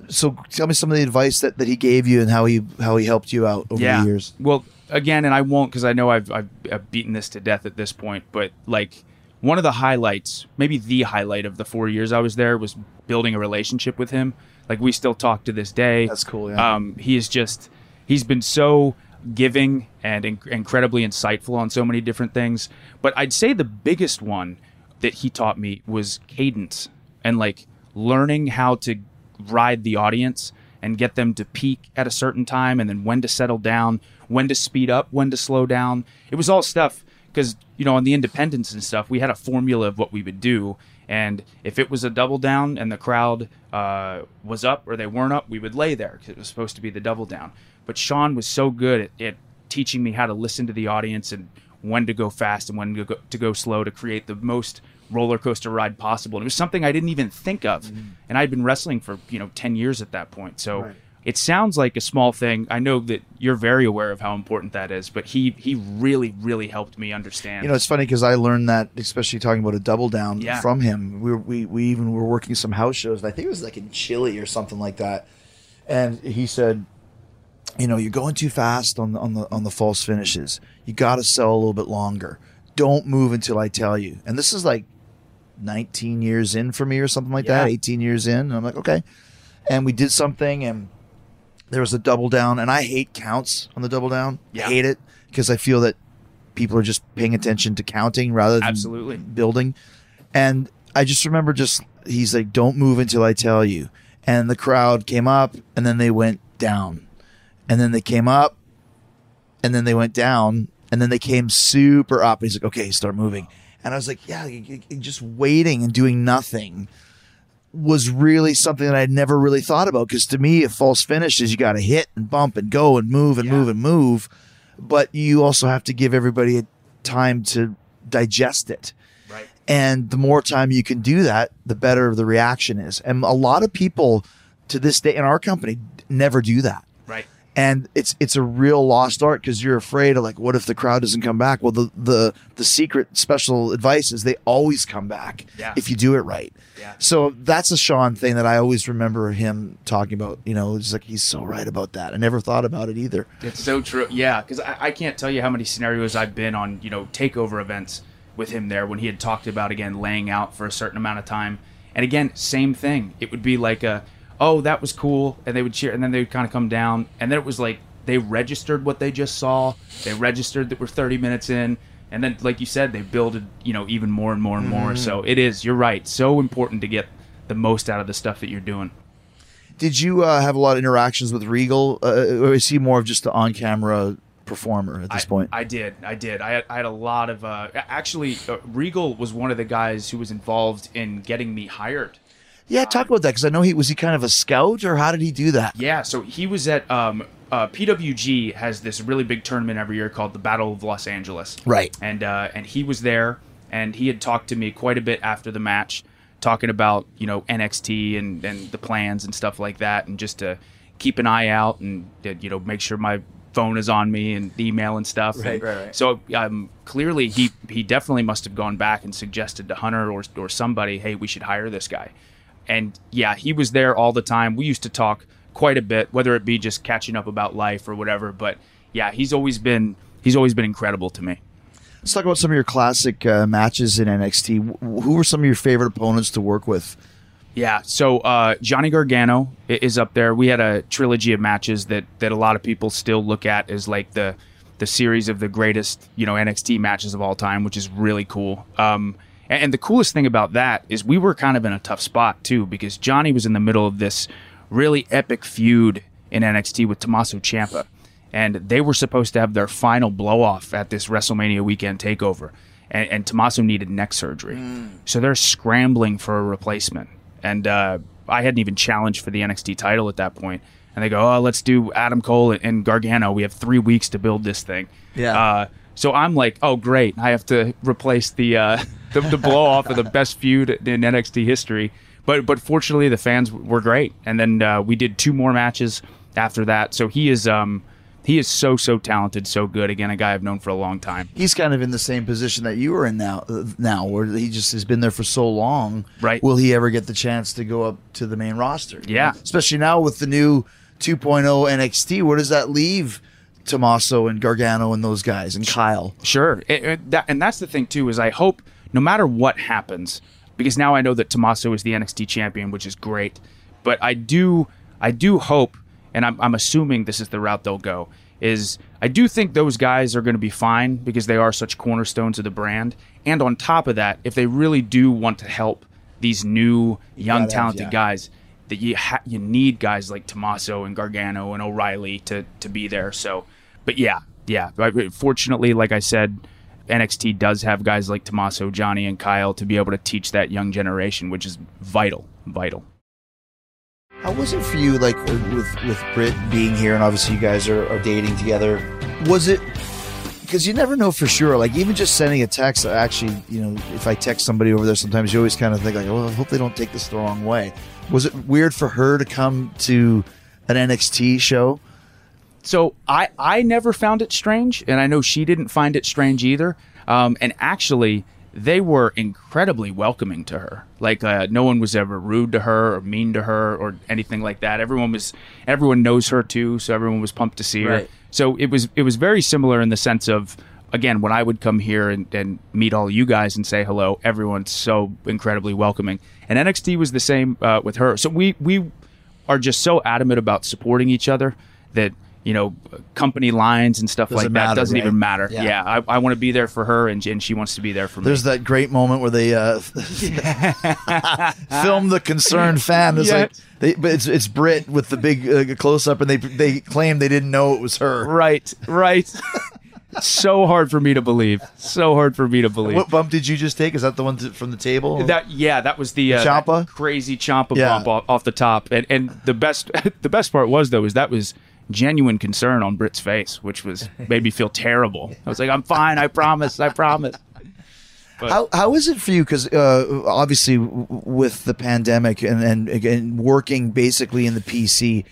So, tell me some of the advice that, that he gave you and how he how he helped you out over yeah. the years. Well, again, and I won't because I know I've, I've I've beaten this to death at this point. But like one of the highlights, maybe the highlight of the four years I was there, was building a relationship with him. Like we still talk to this day. That's cool, yeah. Um, he is just he's been so giving and inc- incredibly insightful on so many different things. But I'd say the biggest one that he taught me was cadence and like learning how to ride the audience and get them to peak at a certain time and then when to settle down, when to speed up, when to slow down. It was all stuff because, you know, on the independents and stuff, we had a formula of what we would do. And if it was a double down and the crowd uh, was up or they weren't up, we would lay there because it was supposed to be the double down. But Shawn was so good at, at teaching me how to listen to the audience and when to go fast and when to go, to go slow to create the most roller coaster ride possible. And it was something I didn't even think of, and I'd been wrestling for you know ten years at that point. So Right. It sounds like a small thing. I know that you're very aware of how important that is, but he he really really helped me understand. You know, it's funny because I learned that, especially talking about a double down Yeah. from him. We, were, we we even were working some house shows. And I think it was like in Chile or something like that. And he said, you know, you're going too fast on the on the on the false finishes. You got to sell a little bit longer. Don't move until I tell you. And this is like 19 years in for me or something like that. 18 years in. And I'm like, okay. And we did something and there was a double down and I hate counts on the double down. Yeah. Hate it because I feel that people are just paying attention to counting rather than Absolutely. building. And I just remember just he's like, "Don't move until I tell you." And the crowd came up, and then they went down, and then they came up, and then they went down, and then they came super up. And he's like, "Okay, start moving." And I was like, "Yeah, just waiting and doing nothing." Was really something that I'd never really thought about because to me, a false finish is you got to hit and bump and go and move and Yeah. move and move, but you also have to give everybody a time to digest it. right. And the more time you can do that, the better the reaction is. And a lot of people to this day in our company never do that. And it's it's a real lost art because you're afraid of like, what if the crowd doesn't come back? Well, the the the secret special advice is they always come back Yeah. if you do it right. Yeah. So that's a Shawn thing that I always remember him talking about. You know, it's like he's so right about that. I never thought about it either. It's so true. Yeah, because I, I can't tell you how many scenarios I've been on, you know, takeover events with him there when he had talked about again laying out for a certain amount of time. And again, same thing. It would be like a, oh, that was cool, and they would cheer, and then they would kind of come down, and then it was like they registered what they just saw. They registered that we're 30 minutes in, and then, like you said, they builded, you know, even more and more and more. So it is. You're right. So important to get the most out of the stuff that you're doing. Did you uh, have a lot of interactions with Regal, uh, or is he more of just the on-camera performer at this I, point? I did. I did. I had, I had a lot of. Uh, actually, uh, Regal was one of the guys who was involved in getting me hired. Yeah, talk about that because I know he was he kind of a scout, or how did he do that? Yeah, so he was at um, uh, PWG has this really big tournament every year called the Battle of Los Angeles. Right. And uh, and he was there, and he had talked to me quite a bit after the match, talking about you know NXT and and the plans and stuff like that, and just to keep an eye out and uh, you know make sure my phone is on me and the email and stuff. Right, And right, right. So um, clearly he he definitely must have gone back and suggested to Hunter or or somebody, hey, we should hire this guy. And yeah, he was there all the time. We used to talk quite a bit, whether it be just catching up about life or whatever. But yeah, he's always been he's always been incredible to me. Let's talk about some of your classic uh, matches in NXT. Wh- Who were some of your favorite opponents to work with? Yeah, so uh, Johnny Gargano is up there. We had a trilogy of matches that that a lot of people still look at as like the the series of the greatest you know NXT matches of all time, which is really cool. Um, and, and the coolest thing about that is we were kind of in a tough spot too because Johnny was in the middle of this really epic feud in NXT with Tommaso Ciampa, and they were supposed to have their final blow off at this WrestleMania weekend takeover. And, and Tommaso needed neck surgery, so they're scrambling for a replacement and uh, I hadn't even challenged for the NXT title at that point. And they go, "Oh, let's do Adam Cole and, and Gargano. We have three weeks to build this thing." Yeah. Uh, so I'm like, "Oh, great! I have to replace the uh, the, the blow off of the best feud in NXT history. But but fortunately, the fans were great, and then uh, we did two more matches after that. So he is um he is so so talented, so good. Again, a guy I've known for a long time. He's kind of in the same position that you are in now. Uh, now, where he just has been there for so long. Right. Will he ever get the chance to go up to the main roster? you Yeah. know? Especially now with the new 2.0 NXT, where does that leave Tommaso and Gargano and those guys and Kyle? Sure, It- it- that, and that's the thing too. Is I hope no matter what happens, because now I know that Tommaso is the NXT champion, which is great. But I do, I do hope, and I'm, I'm assuming this is the route they'll go. Is I do think those guys are going to be fine because they are such cornerstones of the brand. And on top of that, if they really do want to help these new young talented yeah. guys, that you ha- you need guys like Tommaso and Gargano and O'Reilly to to be there. So, but yeah, yeah. Fortunately, like I said, NXT does have guys like Tommaso, Johnny, and Kyle to be able to teach that young generation, which is vital, vital. How was it for you, like uh, with with Britt being here, and obviously you guys are, are dating together? Was it because you never know for sure? Like even just sending a text, actually, you know, if I text somebody over there, sometimes you always kind of think like, "Oh, I hope they don't take this the wrong way." Was it weird for her to come to an NXT show? So I I never found it strange, and I know she didn't find it strange either. Um, and actually, they were incredibly welcoming to her. Like uh, no one was ever rude to her or mean to her or anything like that. Everyone was everyone knows her too, so everyone was pumped to see her. Right. So it was it was very similar in the sense of again when I would come here and, and meet all you guys and say hello, everyone's so incredibly welcoming. And NXT was the same uh, with her. So we we are just so adamant about supporting each other that you know company lines and stuff Doesn't like that matter, doesn't right? even matter. Yeah. Yeah, I, I want to be there for her and, and she wants to be there for me. There's that great moment where they uh, film the concerned fan. It's like, they, but it's it's Britt with the big uh, close up, and they they claim they didn't know it was her. right, right. so hard for me to believe. So hard for me to believe. What bump did you just take? Is that the one to, from the table? That yeah, that was the, uh, Ciampa? that crazy Ciampa Yeah. bump off, off the top, and and the best the best part was though is that was genuine concern on Britt's face, which was made me feel terrible. I was like, I'm fine, I promise, I promise. How how is it for you? Because uh, obviously, w- with the pandemic and and again working basically in the PC,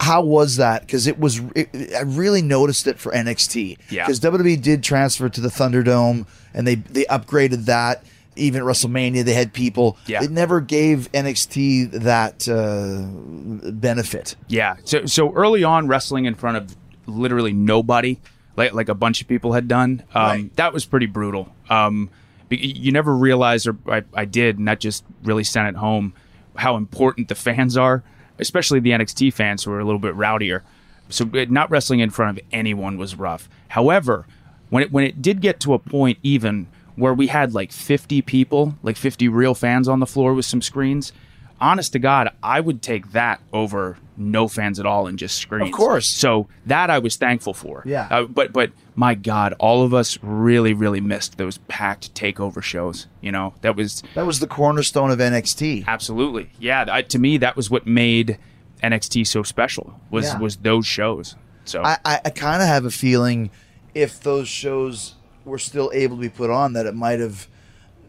how was that? Because it was it, I really noticed it for NXT. Yeah. Because WWE did transfer to the Thunderdome and they they upgraded that. Even at WrestleMania, they had people. Yeah. It never gave NXT that uh, benefit. Yeah. So so early on, wrestling in front of literally nobody, like like a bunch of people had done. Um, Right. That was pretty brutal. Um, you never realize, or I, I did, and that just really sent it home, how important the fans are, especially the NXT fans who are a little bit rowdier. So not wrestling in front of anyone was rough. However, when it when it did get to a point even where we had like 50 people, like 50 real fans on the floor with some screens, honest to God, I would take that over no fans at all and just screens. Of course. So that I was thankful for. Yeah. Uh, but but my God, all of us really really missed those packed takeover shows. You know that was That was the cornerstone of NXT. absolutely yeah. I, to me, that was what made NXT so special. Was Yeah. was those shows. So I, I, I kind of have a feeling if those shows were still able to be put on, that it might have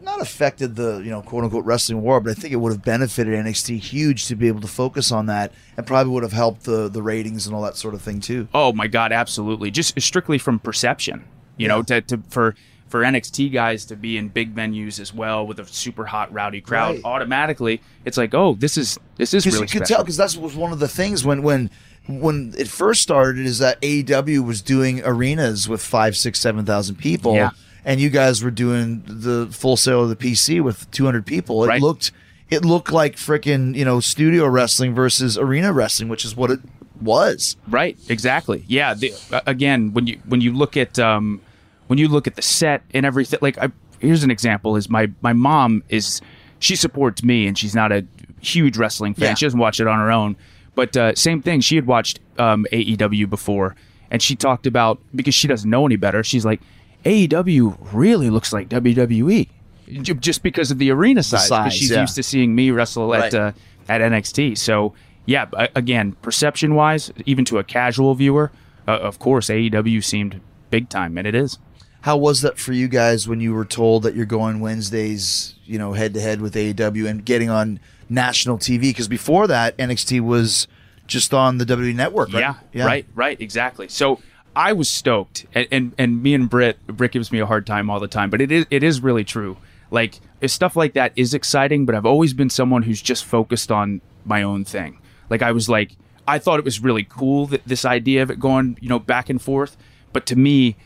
not affected the you know quote unquote wrestling war, but I think it would have benefited NXT huge to be able to focus on that, and probably would have helped the the ratings and all that sort of thing too. Oh my God, absolutely. Just strictly from perception, you know, to, to for for NXT guys to be in big venues as well with a super hot rowdy crowd, Right. automatically it's like, oh, this is this is really you could special. tell, because that was one of the things when when when it first started is that AEW was doing arenas with five, six, seven thousand people, Yeah. and you guys were doing the Full Sail of the PC with two hundred people. It Right. looked it looked like freaking you know studio wrestling versus arena wrestling, which is what it was. Right, exactly. Yeah. The, again, when you when you look at um, when you look at the set and everything, like I, here's an example: is my my mom is she supports me and she's not a huge wrestling fan. Yeah. She doesn't watch it on her own. But uh, same thing. She had watched um, AEW before, and she talked about because she doesn't know any better. She's like, AEW really looks like WWE, just because of the arena size. size, she's yeah. used to seeing me wrestle at uh, at NXT. So yeah, again, perception wise, even to a casual viewer, uh, of course, AEW seemed big time, and it is. How was that for you guys when you were told that you're going Wednesdays, you know, head to head with AEW and getting on national TV? Because before that, NXT was just on the WWE network, right? Yeah, right, right, exactly. So I was stoked, and, and and me and Britt, Britt gives me a hard time all the time, but it is it is really true. Like if stuff like that is exciting, but I've always been someone who's just focused on my own thing. Like I was like, I thought it was really cool that this idea of it going, you know, back and forth, but to me,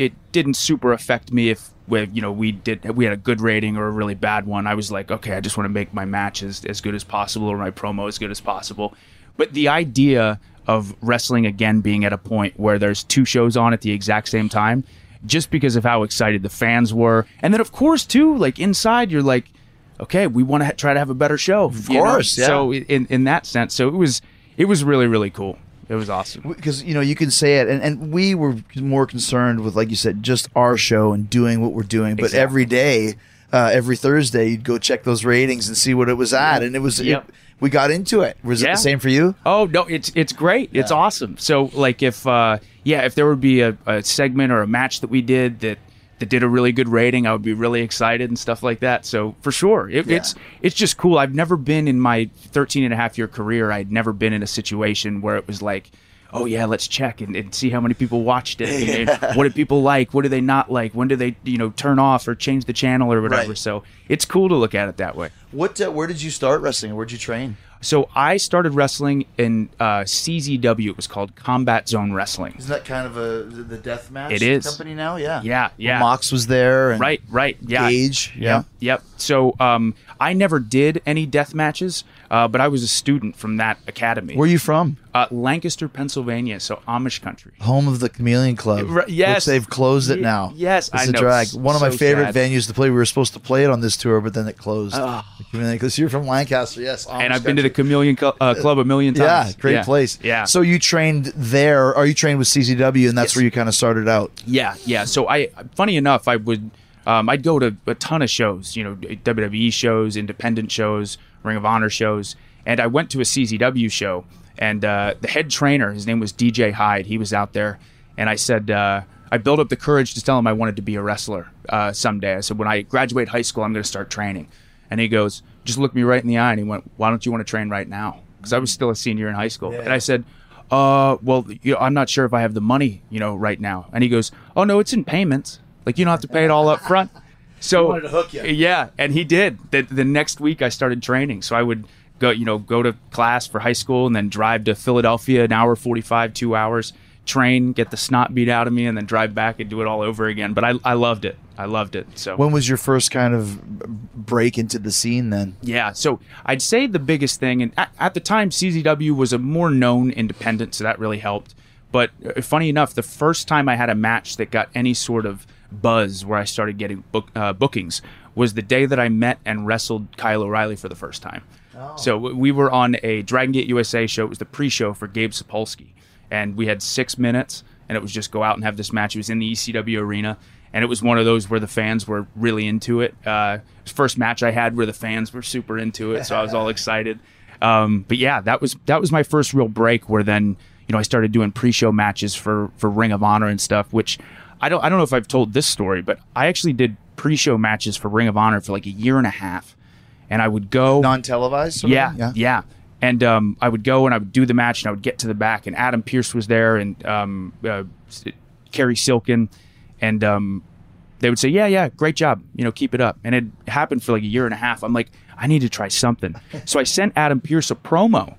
it didn't super affect me if we, you know, we did we had a good rating or a really bad one. I was like, okay, I just want to make my match as, as good as possible or my promo as good as possible. But the idea of wrestling again being at a point where there's two shows on at the exact same time, just because of how excited the fans were, and then of course too, like inside you're like, okay, we want to ha- try to have a better show, of course, yeah. So in in that sense, so it was it was really really cool. It was awesome. because you know you can say it and, and we were more concerned with like you said just our show and doing what we're doing but Exactly. every day uh, every thursday you'd go check those ratings and see what it was at and it was Yep. it, we got into it was it the same for you Oh no, it's it's great. It's awesome. So like if uh yeah, if there would be a, a segment or a match that we did that that did a really good rating, I would be really excited and stuff like that. So for sure. It, Yeah. it's it's just cool. I've never been in my 13 and a half year career, I'd never been in a situation where it was like Oh yeah, let's check and, and see how many people watched it. and what did people like? What do they not like? When do they, you know, turn off or change the channel or whatever? Right. So it's cool to look at it that way. what uh, where did you start wrestling where'd you train So I started wrestling in uh, CZW. It was called Combat Zone Wrestling. isn't that kind of a the death match It is. company now yeah Yeah, yeah. mox was there and Right, right. Yeah. Gage, yeah. Yep. Yep. So um, I never did any death matches, uh, but I was a student from that academy. where are you from uh, Lancaster, Pennsylvania, so Amish country. home of the Chameleon Club. Right, yes. they've closed it now. yes, it's I a know. drag. One of my favorite sad. venues to play. We were supposed to play it on this tour, but then it closed. Oh. Because you're from Lancaster, yes. and I've been to the Chameleon Cl- uh, Club a million times. yeah, great place. Yeah. So you trained there, or you trained with CZW, and that's Yes. where you kind of started out. Yeah, yeah. So I, funny enough, I would, um, I'd go to a ton of shows, you know, WWE shows, independent shows, Ring of Honor shows, and I went to a CZW show, and uh, the head trainer, his name was DJ Hyde, he was out there, and I said, uh, I built up the courage to tell him I wanted to be a wrestler uh, someday. I said, when I graduate high school, I'm going to start training, and he goes, just looked me right in the eye, and he went, why don't you want to train right now? Because I was still a senior in high school, and I said uh, well, you know, I'm not sure if I have the money, you know, right now. And he goes, oh no, it's in payments. Like you don't have to pay it all up front. So wanted to hook you. yeah, and he did. The, the next week I started training, so I would go, you know, go to class for high school and then drive to Philadelphia, an hour forty-five, two hours, train, get the snot beat out of me, and then drive back and do it all over again. But I, I loved it. I loved it. So When was your first kind of break into the scene then? yeah, so I'd say the biggest thing, and at, at the time, CZW was a more known independent, so that really helped. But uh, funny enough, the first time I had a match that got any sort of buzz where I started getting book, uh, bookings was the day that I met and wrestled Kyle O'Reilly for the first time. So we were on a Dragon Gate USA show. It was the pre-show for Gabe Sapolsky, and we had six minutes, and it was just go out and have this match. It was in the ECW arena, and it was one of those where the fans were really into it. Uh, it was first match I had where the fans were super into it, so I was all excited. Um, but yeah, that was that was my first real break. Where then you know I started doing pre-show matches for for Ring of Honor and stuff. Which I don't I don't know if I've told this story, but I actually did pre-show matches for Ring of Honor for like a year and a half, and I would go Non televised? sort of yeah, yeah, And um, I would go and I would do the match, and I would get to the back, and Adam Pearce was there, and um, uh, Cary Silkin, and um, they would say, "Yeah, yeah, great job, you know, keep it up." And it happened for like a year and a half. I'm like, I need to try something. so I sent Adam Pearce a promo,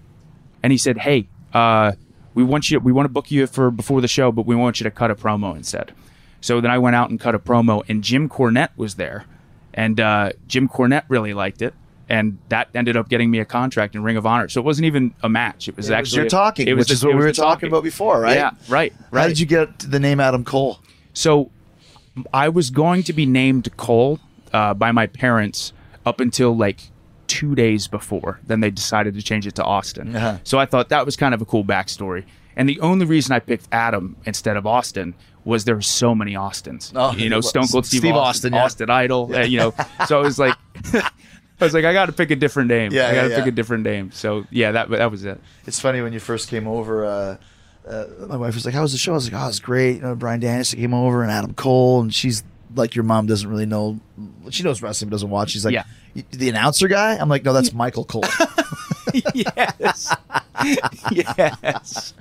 and he said, "Hey, uh, we want you, we want to book you for before the show, but we want you to cut a promo instead." So then I went out and cut a promo, and Jim Cornette was there, and uh, Jim Cornette really liked it, and that ended up getting me a contract in Ring of Honor. So it wasn't even a match; it was It was actually your talking, It was which is what we were the talking about before, right? Yeah, right, right. How did you get the name Adam Cole? So I was going to be named Cole uh, by my parents up until like two days before. Then they decided to change it to Austin. Uh-huh. So I thought that was kind of a cool backstory. And the only reason I picked Adam instead of Austin was there were so many Austins. Oh, you know, Stone Cold Steve, Steve Austin, Austin, yeah. Idol. uh, you know, so I was like. I was like, I got to pick a different name. Yeah, I got to yeah, pick yeah. a different name. So yeah, that that was it. It's funny when you first came over. Uh, uh, my wife was like, "How was the show?" I was like, "Oh, it's great." You know, Bryan Danielson came over and Adam Cole, and she's like, "Your mom doesn't really know. She knows wrestling, but doesn't watch." She's like, Yeah. "The announcer guy?" I'm like, "No, that's Michael Cole." yes. yes.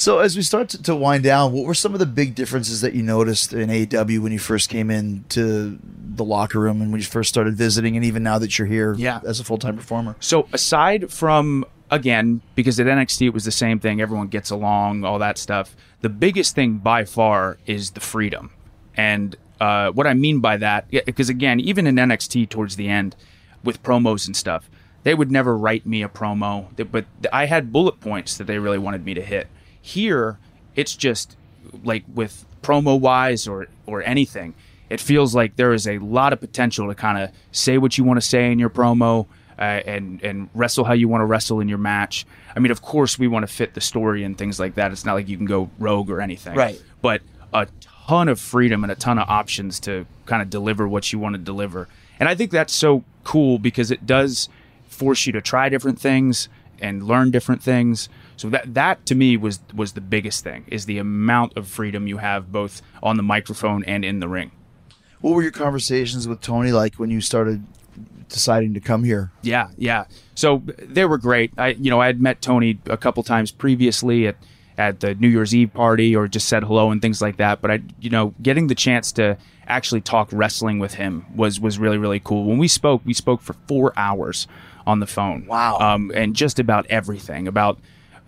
So as we start to, to wind down, what were some of the big differences that you noticed in AEW when you first came into the locker room and when you first started visiting, and even now that you're here Yeah. as a full time performer? So aside from again, because at NXT it was the same thing, everyone gets along, all that stuff. The biggest thing by far is the freedom, and uh, what I mean by that, because again, even in NXT towards the end, with promos and stuff, they would never write me a promo, but I had bullet points that they really wanted me to hit. Here, it's just like with promo wise or or anything, it feels like there is a lot of potential to kind of say what you want to say in your promo uh, and and wrestle how you want to wrestle in your match. I mean, of course, we want to fit the story and things like that. It's not like you can go rogue or anything, Right. But a ton of freedom and a ton of options to kind of deliver what you want to deliver, and I think that's so cool because it does force you to try different things and learn different things. So that that to me was was the biggest thing is the amount of freedom you have both on the microphone and in the ring. What were your conversations with Tony like when you started deciding to come here? Yeah, yeah. So they were great. I, you know, I had met Tony a couple times previously at at the New Year's Eve party, or just said hello and things like that. But I, you know, getting the chance to actually talk wrestling with him was was really really cool. When we spoke, we spoke for four hours on the phone. Wow. Um, and just about everything about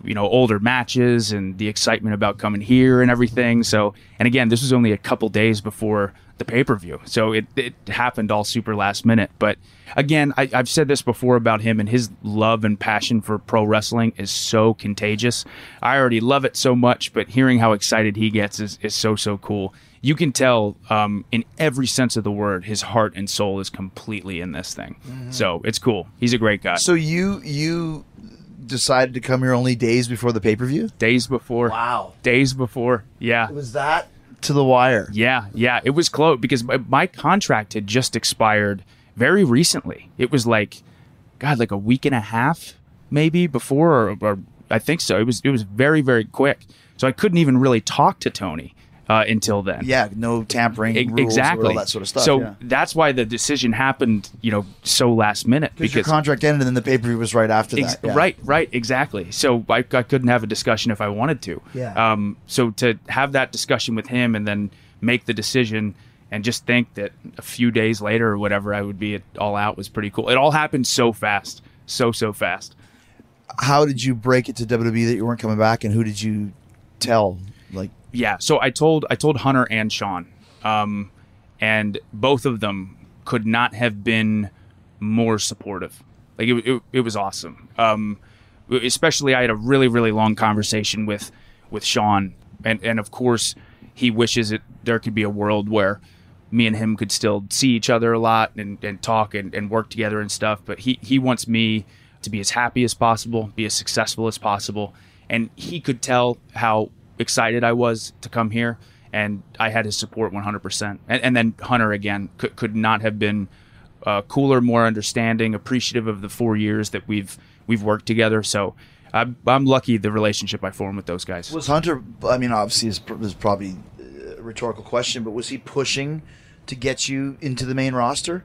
you know older matches and the excitement about coming here and everything. So, and again, this was only a couple days before the pay per view, so it it happened all super last minute. But again, I, I've said this before about him and his love and passion for pro wrestling is so contagious. I already love it so much, but hearing how excited he gets is, is so so cool. You can tell um, in every sense of the word, his heart and soul is completely in this thing. So it's cool. He's a great guy. So you you decided to come here only days before the pay per view? days before. Wow. Days before. Yeah. Was that to the wire? Yeah, yeah, it was close because my, my contract had just expired very recently. It was like, God, like a week and a half maybe before, or, or I think so. It was it was very very quick, so I couldn't even really talk to Tony uh, until then. Yeah, no tampering E- rules exactly. or all that sort of stuff. So yeah. that's why the decision happened, you know, so last minute because your contract ended and then the pay per view was right after Ex- that. yeah. Right, right, exactly. So I, I couldn't have a discussion if I wanted to. Yeah. Um. So to have that discussion with him and then make the decision and just think that a few days later or whatever I would be at All Out was pretty cool. It all happened so fast, so so fast. How did you break it to WWE that you weren't coming back, and who did you tell? Like, Yeah. So I told I told Hunter and Shawn, um, and both of them could not have been more supportive. Like it, it, it was awesome. Um, especially I had a really really long conversation with with Shawn, and and of course he wishes it there could be a world where me and him could still see each other a lot and, and talk and, and work together and stuff. But he he wants me to be as happy as possible, be as successful as possible, and he could tell how excited I was to come here, and I had his support 100%. And, and then Hunter again could, could not have been uh, cooler, more understanding, appreciative of the four years that we've we've worked together. So I'm, I'm lucky the relationship I formed with those guys. was Hunter? I mean, obviously, this this is probably a rhetorical question, but was he pushing to get you into the main roster?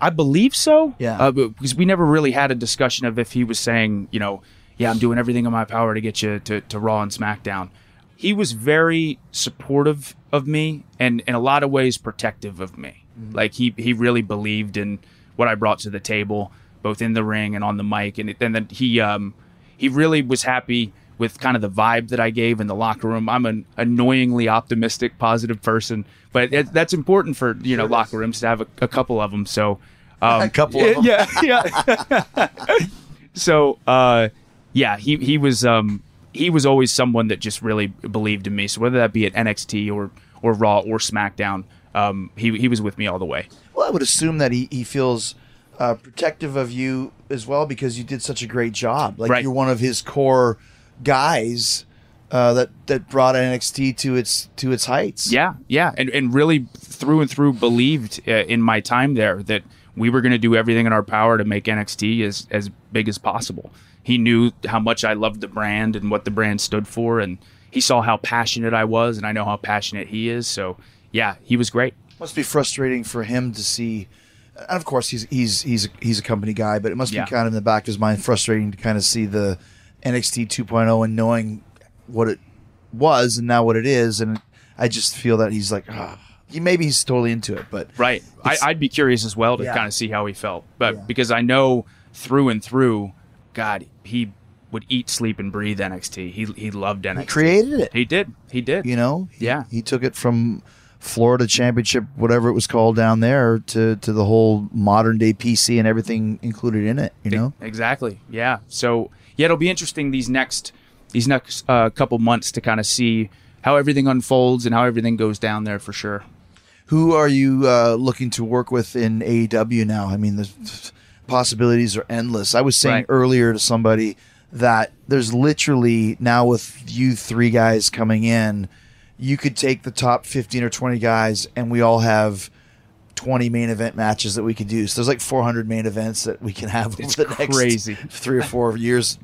I believe so. Yeah. Uh, because we never really had a discussion of if he was saying, you know, yeah, I'm doing everything in my power to get you to, to Raw and SmackDown. He was very supportive of me and in a lot of ways protective of me. Like he he really believed in what I brought to the table, both in the ring and on the mic. And, and then he um he really was happy with kind of the vibe that I gave in the locker room. I'm an annoyingly optimistic, positive person, but it, that's important for you know locker rooms to have a, a couple of them. So um, A couple of 'em. yeah, yeah. so uh, yeah, he he was um, he was always someone that just really believed in me. So whether that be at NXT or or Raw or SmackDown, um, he he was with me all the way. Well, I would assume that he, he feels uh, protective of you as well because you did such a great job. Like Right. you're one of his core guys uh, that that brought NXT to its to its heights. Yeah, yeah, and and really through and through believed uh, in my time there that we were going to do everything in our power to make NXT as as big as possible. He knew how much I loved the brand and what the brand stood for, and he saw how passionate I was, and I know how passionate he is. So yeah, he was great. Must be frustrating for him to see. And of course, he's he's he's he's a company guy, but it must Yeah. be kind of in the back of his mind frustrating to kind of see the NXT 2.0 and knowing what it was and now what it is, and I just feel that he's like, ah. he maybe he's totally into it, but Right. I, I'd be curious as well to Yeah. kind of see how he felt, but Yeah. because I know through and through, God, he would eat, sleep, and breathe NXT. He he loved NXT. he created it. He did. He did. You know, He- Yeah. he took it from Florida Championship, whatever it was called down there, to to the whole modern day PC and everything included in it. You know, Exactly. Yeah. So yeah, it'll be interesting these next these next uh, couple months to kind of see how everything unfolds and how everything goes down there for sure. who are you uh, looking to work with in AEW now? I mean, the possibilities are endless. I was saying Right. earlier to somebody that there's literally now with you three guys coming in, you could take the top 15 or 20 guys and we all have 20 main event matches that we could do. So there's like 400 main events that we can have over It's the next crazy. three or four years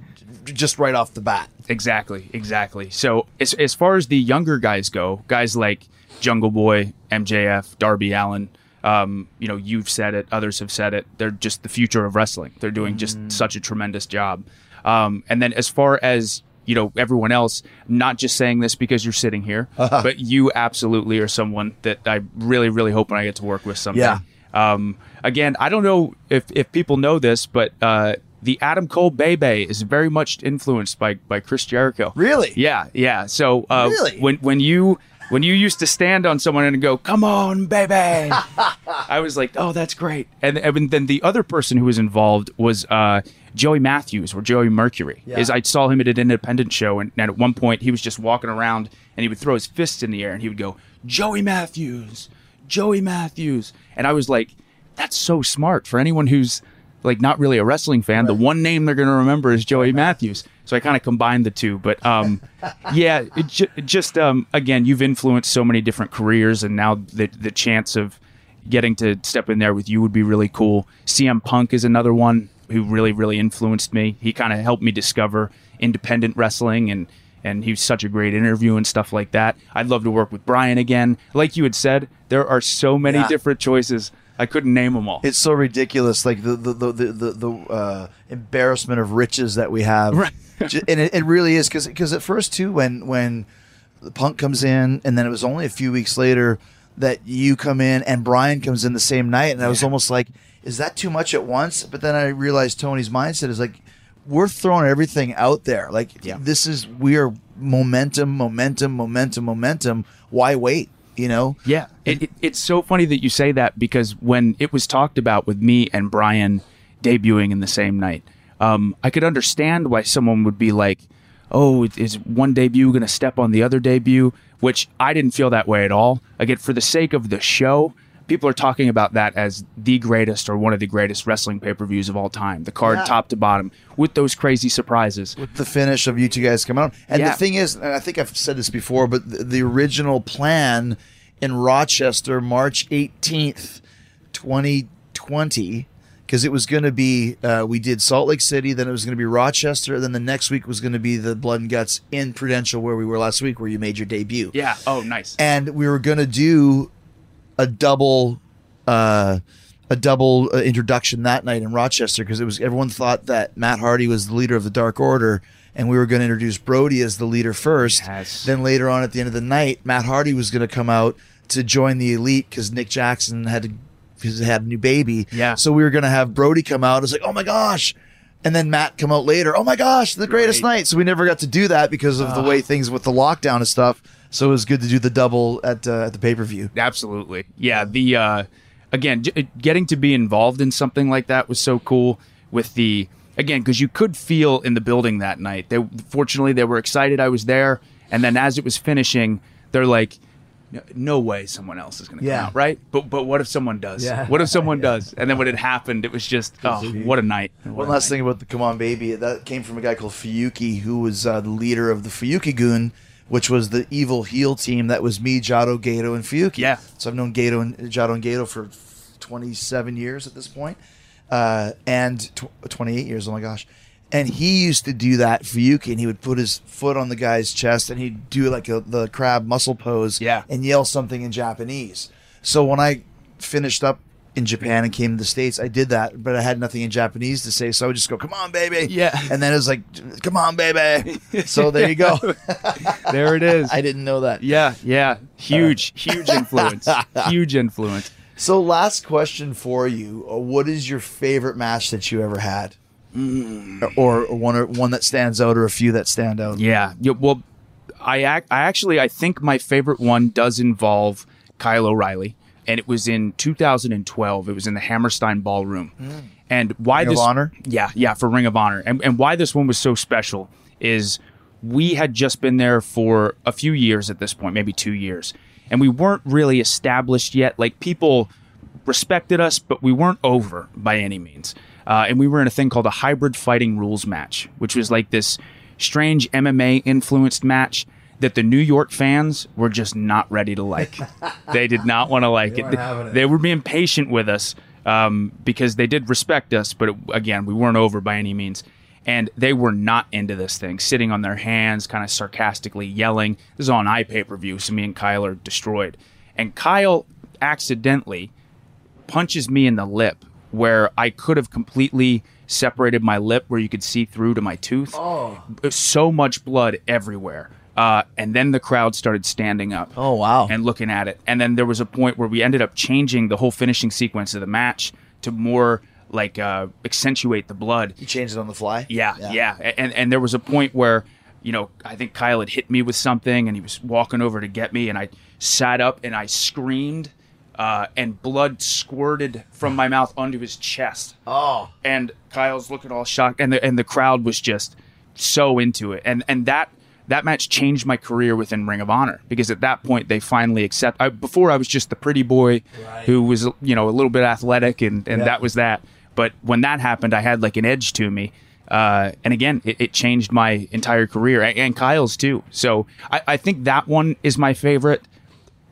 just right off the bat. Exactly, exactly. So as as far as the younger guys go, guys like Jungle Boy, MJF, Darby Allin, um, you know, you've said it, others have said it. They're just the future of wrestling. They're doing just such a tremendous job. Um, and then as far as you know, everyone else, not just saying this because you're sitting here, but you absolutely are someone that I really, really hope when I get to work with someday. Yeah. Um, again, I don't know if, if people know this, but uh, the Adam Cole Bay Bay is very much influenced by by Chris Jericho. Really? Yeah, yeah. So uh, Really? when when you when you used to stand on someone and go, "Come on, baby," I was like, "Oh, that's great." And, and then the other person who was involved was uh, Joey Matthews or Joey Mercury. Yeah. Is I saw him at an independent show, and, and at one point he was just walking around and he would throw his fists in the air and he would go, "Joey Matthews, Joey Matthews," and I was like, "That's so smart for anyone who's." Like not really a wrestling fan. The one name they're going to remember is Joey Matthews. So I kind of combined the two. But um, yeah, it, ju- just um, again, you've influenced so many different careers, and now the the chance of getting to step in there with you would be really cool. CM Punk is another one who really really influenced me. He kind of helped me discover independent wrestling and. And he was such a great interview and stuff like that. I'd love to work with Bryan again. Like you had said, there are so many Yeah. different choices. I couldn't name them all. It's so ridiculous, like the the the the, the, uh, embarrassment of riches that we have, Right. And it, it really is because because at first too, when when the punk comes in, and then it was only a few weeks later that you come in and Bryan comes in the same night, and I was almost like, is that too much at once? But then I realized Tony's mindset is like, we're throwing everything out there. Like Yeah. this is we are momentum, momentum, momentum, momentum. Why wait? You know? Yeah, it, it, it's so funny that you say that because when it was talked about with me and Bryan debuting in the same night, um, I could understand why someone would be like, "Oh, is one debut going to step on the other debut?" Which I didn't feel that way at all. Again, for the sake of the show, people are talking about that as the greatest or one of the greatest wrestling pay per views of all time. The card Yeah. top to bottom with those crazy surprises. With the finish of you two guys coming out. And Yeah. the thing is, and I think I've said this before, but the, the original plan in Rochester, March 18th, 2020, because it was going to be, uh, we did Salt Lake City, then it was going to be Rochester, then the next week was going to be the Blood and Guts in Prudential, where we were last week, where you made your debut. Yeah. Oh, nice. And we were going to do a double uh, a double uh, introduction that night in Rochester because it was everyone thought that Matt Hardy was the leader of the Dark Order and we were going to introduce Brodie as the leader first. Yes. Then later on at the end of the night, Matt Hardy was going to come out to join the elite because Nick Jackson had to because he had a new baby. Yeah. So we were going to have Brodie come out. It's like, oh my gosh. And then Matt come out later. Oh my gosh, the greatest Right. night. So we never got to do that because of the way things with the lockdown and stuff. So it was good to do the double at uh, at the pay per view. Absolutely. Yeah. The uh, again, j- getting to be involved in something like that was so cool. With the again, because you could feel in the building that night. They fortunately they were excited I was there, and then as it was finishing, they're like. "No- No way, someone else is going to Yeah. come out, right? But but what if someone does? Yeah. What if someone does? And then when it happened, it was just oh, what a night! What One a last night. thing about the Come On Baby that came from a guy called Fuyuki, who was uh, the leader of the Fuyuki-gun, which was the evil heel team that was me, Jado, Gedo, and Fuyuki. Yeah. So I've known Gedo and Jado and Gedo for 27 years at this point, uh, and tw- 28 years. Oh my gosh. And he used to do that for Yuki, and he would put his foot on the guy's chest, and he'd do like a, the crab muscle pose, Yeah. and yell something in Japanese. So when I finished up in Japan and came to the states, I did that, but I had nothing in Japanese to say, so I would just go, "Come on, baby," Yeah. and then it was like, "Come on, baby." so there you go. There it is. I didn't know that. yeah, yeah. Huge, huge influence. huge influence. So, last question for you: uh, What is your favorite match that you ever had, or, or one or one that stands out, or a few that stand out? Yeah. yeah well, I ac- I actually I think my favorite one does involve Kyle O'Reilly, and it was in 2012. It was in the Hammerstein Ballroom. And why Ring of this? Honor? Yeah, yeah, for Ring of Honor. And and why this one was so special is we had just been there for a few years at this point, maybe two years, and we weren't really established yet. Like people respected us, but we weren't over by any means. Uh, and we were in a thing called a hybrid fighting rules match, which was like this strange MMA influenced match that the New York fans were just not ready to like. they did not want to like it. it. They were being patient with us um, because they did respect us, but it, again, we weren't over by any means. And they were not into this thing, sitting on their hands, kind of sarcastically yelling. This is on iPay per view, so me and Kyle are destroyed. And Kyle accidentally punches me in the lip where I could have completely separated my lip where you could see through to my tooth. Oh. So much blood everywhere. Uh, and then the crowd started standing up Oh wow! and looking at it. And then there was a point where we ended up changing the whole finishing sequence of the match to more like uh, accentuate the blood. you changed it on the fly. Yeah, yeah. And and there was a point where, you know, I think Kyle had hit me with something and he was walking over to get me and I sat up and I screamed uh, and blood squirted from my mouth onto his chest. Oh, And Kyle's looking all shocked and the and the crowd was just so into it. And and that that match changed my career within Ring of Honor because at that point they finally accept. I, before I was just the pretty boy who was you know a little bit athletic and and Yeah. that was that. But when that happened, I had like an edge to me. Uh, and again, it, it changed my entire career and, and Kyle's too. So I, I think that one is my favorite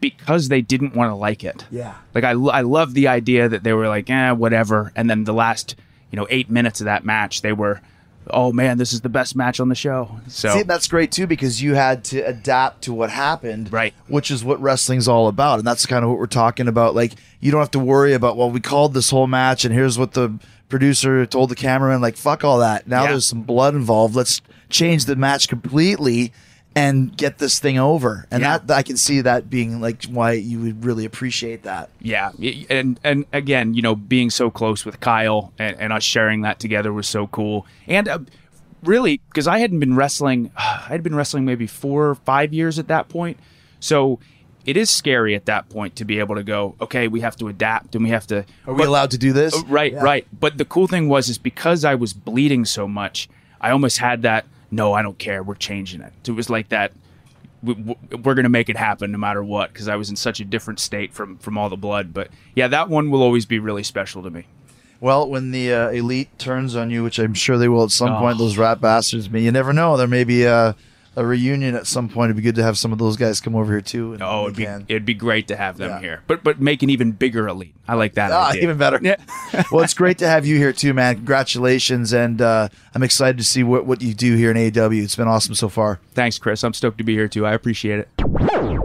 because they didn't want to like it. Yeah. Like I, I love the idea that they were like, eh, whatever. And then the last, you know, eight minutes of that match, they were, oh man, this is the best match on the show. So See, that's great too because you had to adapt to what happened, Right. Which is what wrestling's all about, and that's kind of what we're talking about. Like, you don't have to worry about well, we called this whole match, and here's what the producer told the cameraman. Like, fuck all that. Now Yeah. there's some blood involved. Let's change the match completely and get this thing over. And Yeah. that I can see that being like why you would really appreciate that. yeah. And, and again, you know, being so close with Kyle and, and us sharing that together was so cool. And uh, really, because I hadn't been wrestling, I had been wrestling maybe four or five years at that point. So it is scary at that point to be able to go, okay, we have to adapt and we have to. Are we allowed to do this? Uh, Right, Yeah. right. But the cool thing was, is because I was bleeding so much, I almost had that. No, I don't care. We're changing it. So it was like that. we- we- We're going to make it happen no matter what because I was in such a different state from from all the blood. But yeah, that one will always be really special to me. Well, when the uh, elite turns on you, which I'm sure they will at some Oh. point, those rat bastards. But you never know. There may be a, a reunion at some point. It'd be good to have some of those guys come over here too. and Oh, it'd be can. it'd be great to have them Yeah. here. But but make an even bigger elite. I like that. Ah, idea. even better. Yeah. well, it's great to have you here too, man. Congratulations, and uh, I'm excited to see what, what you do here in AEW. It's been awesome so far. Thanks, Chris. I'm stoked to be here too. I appreciate it.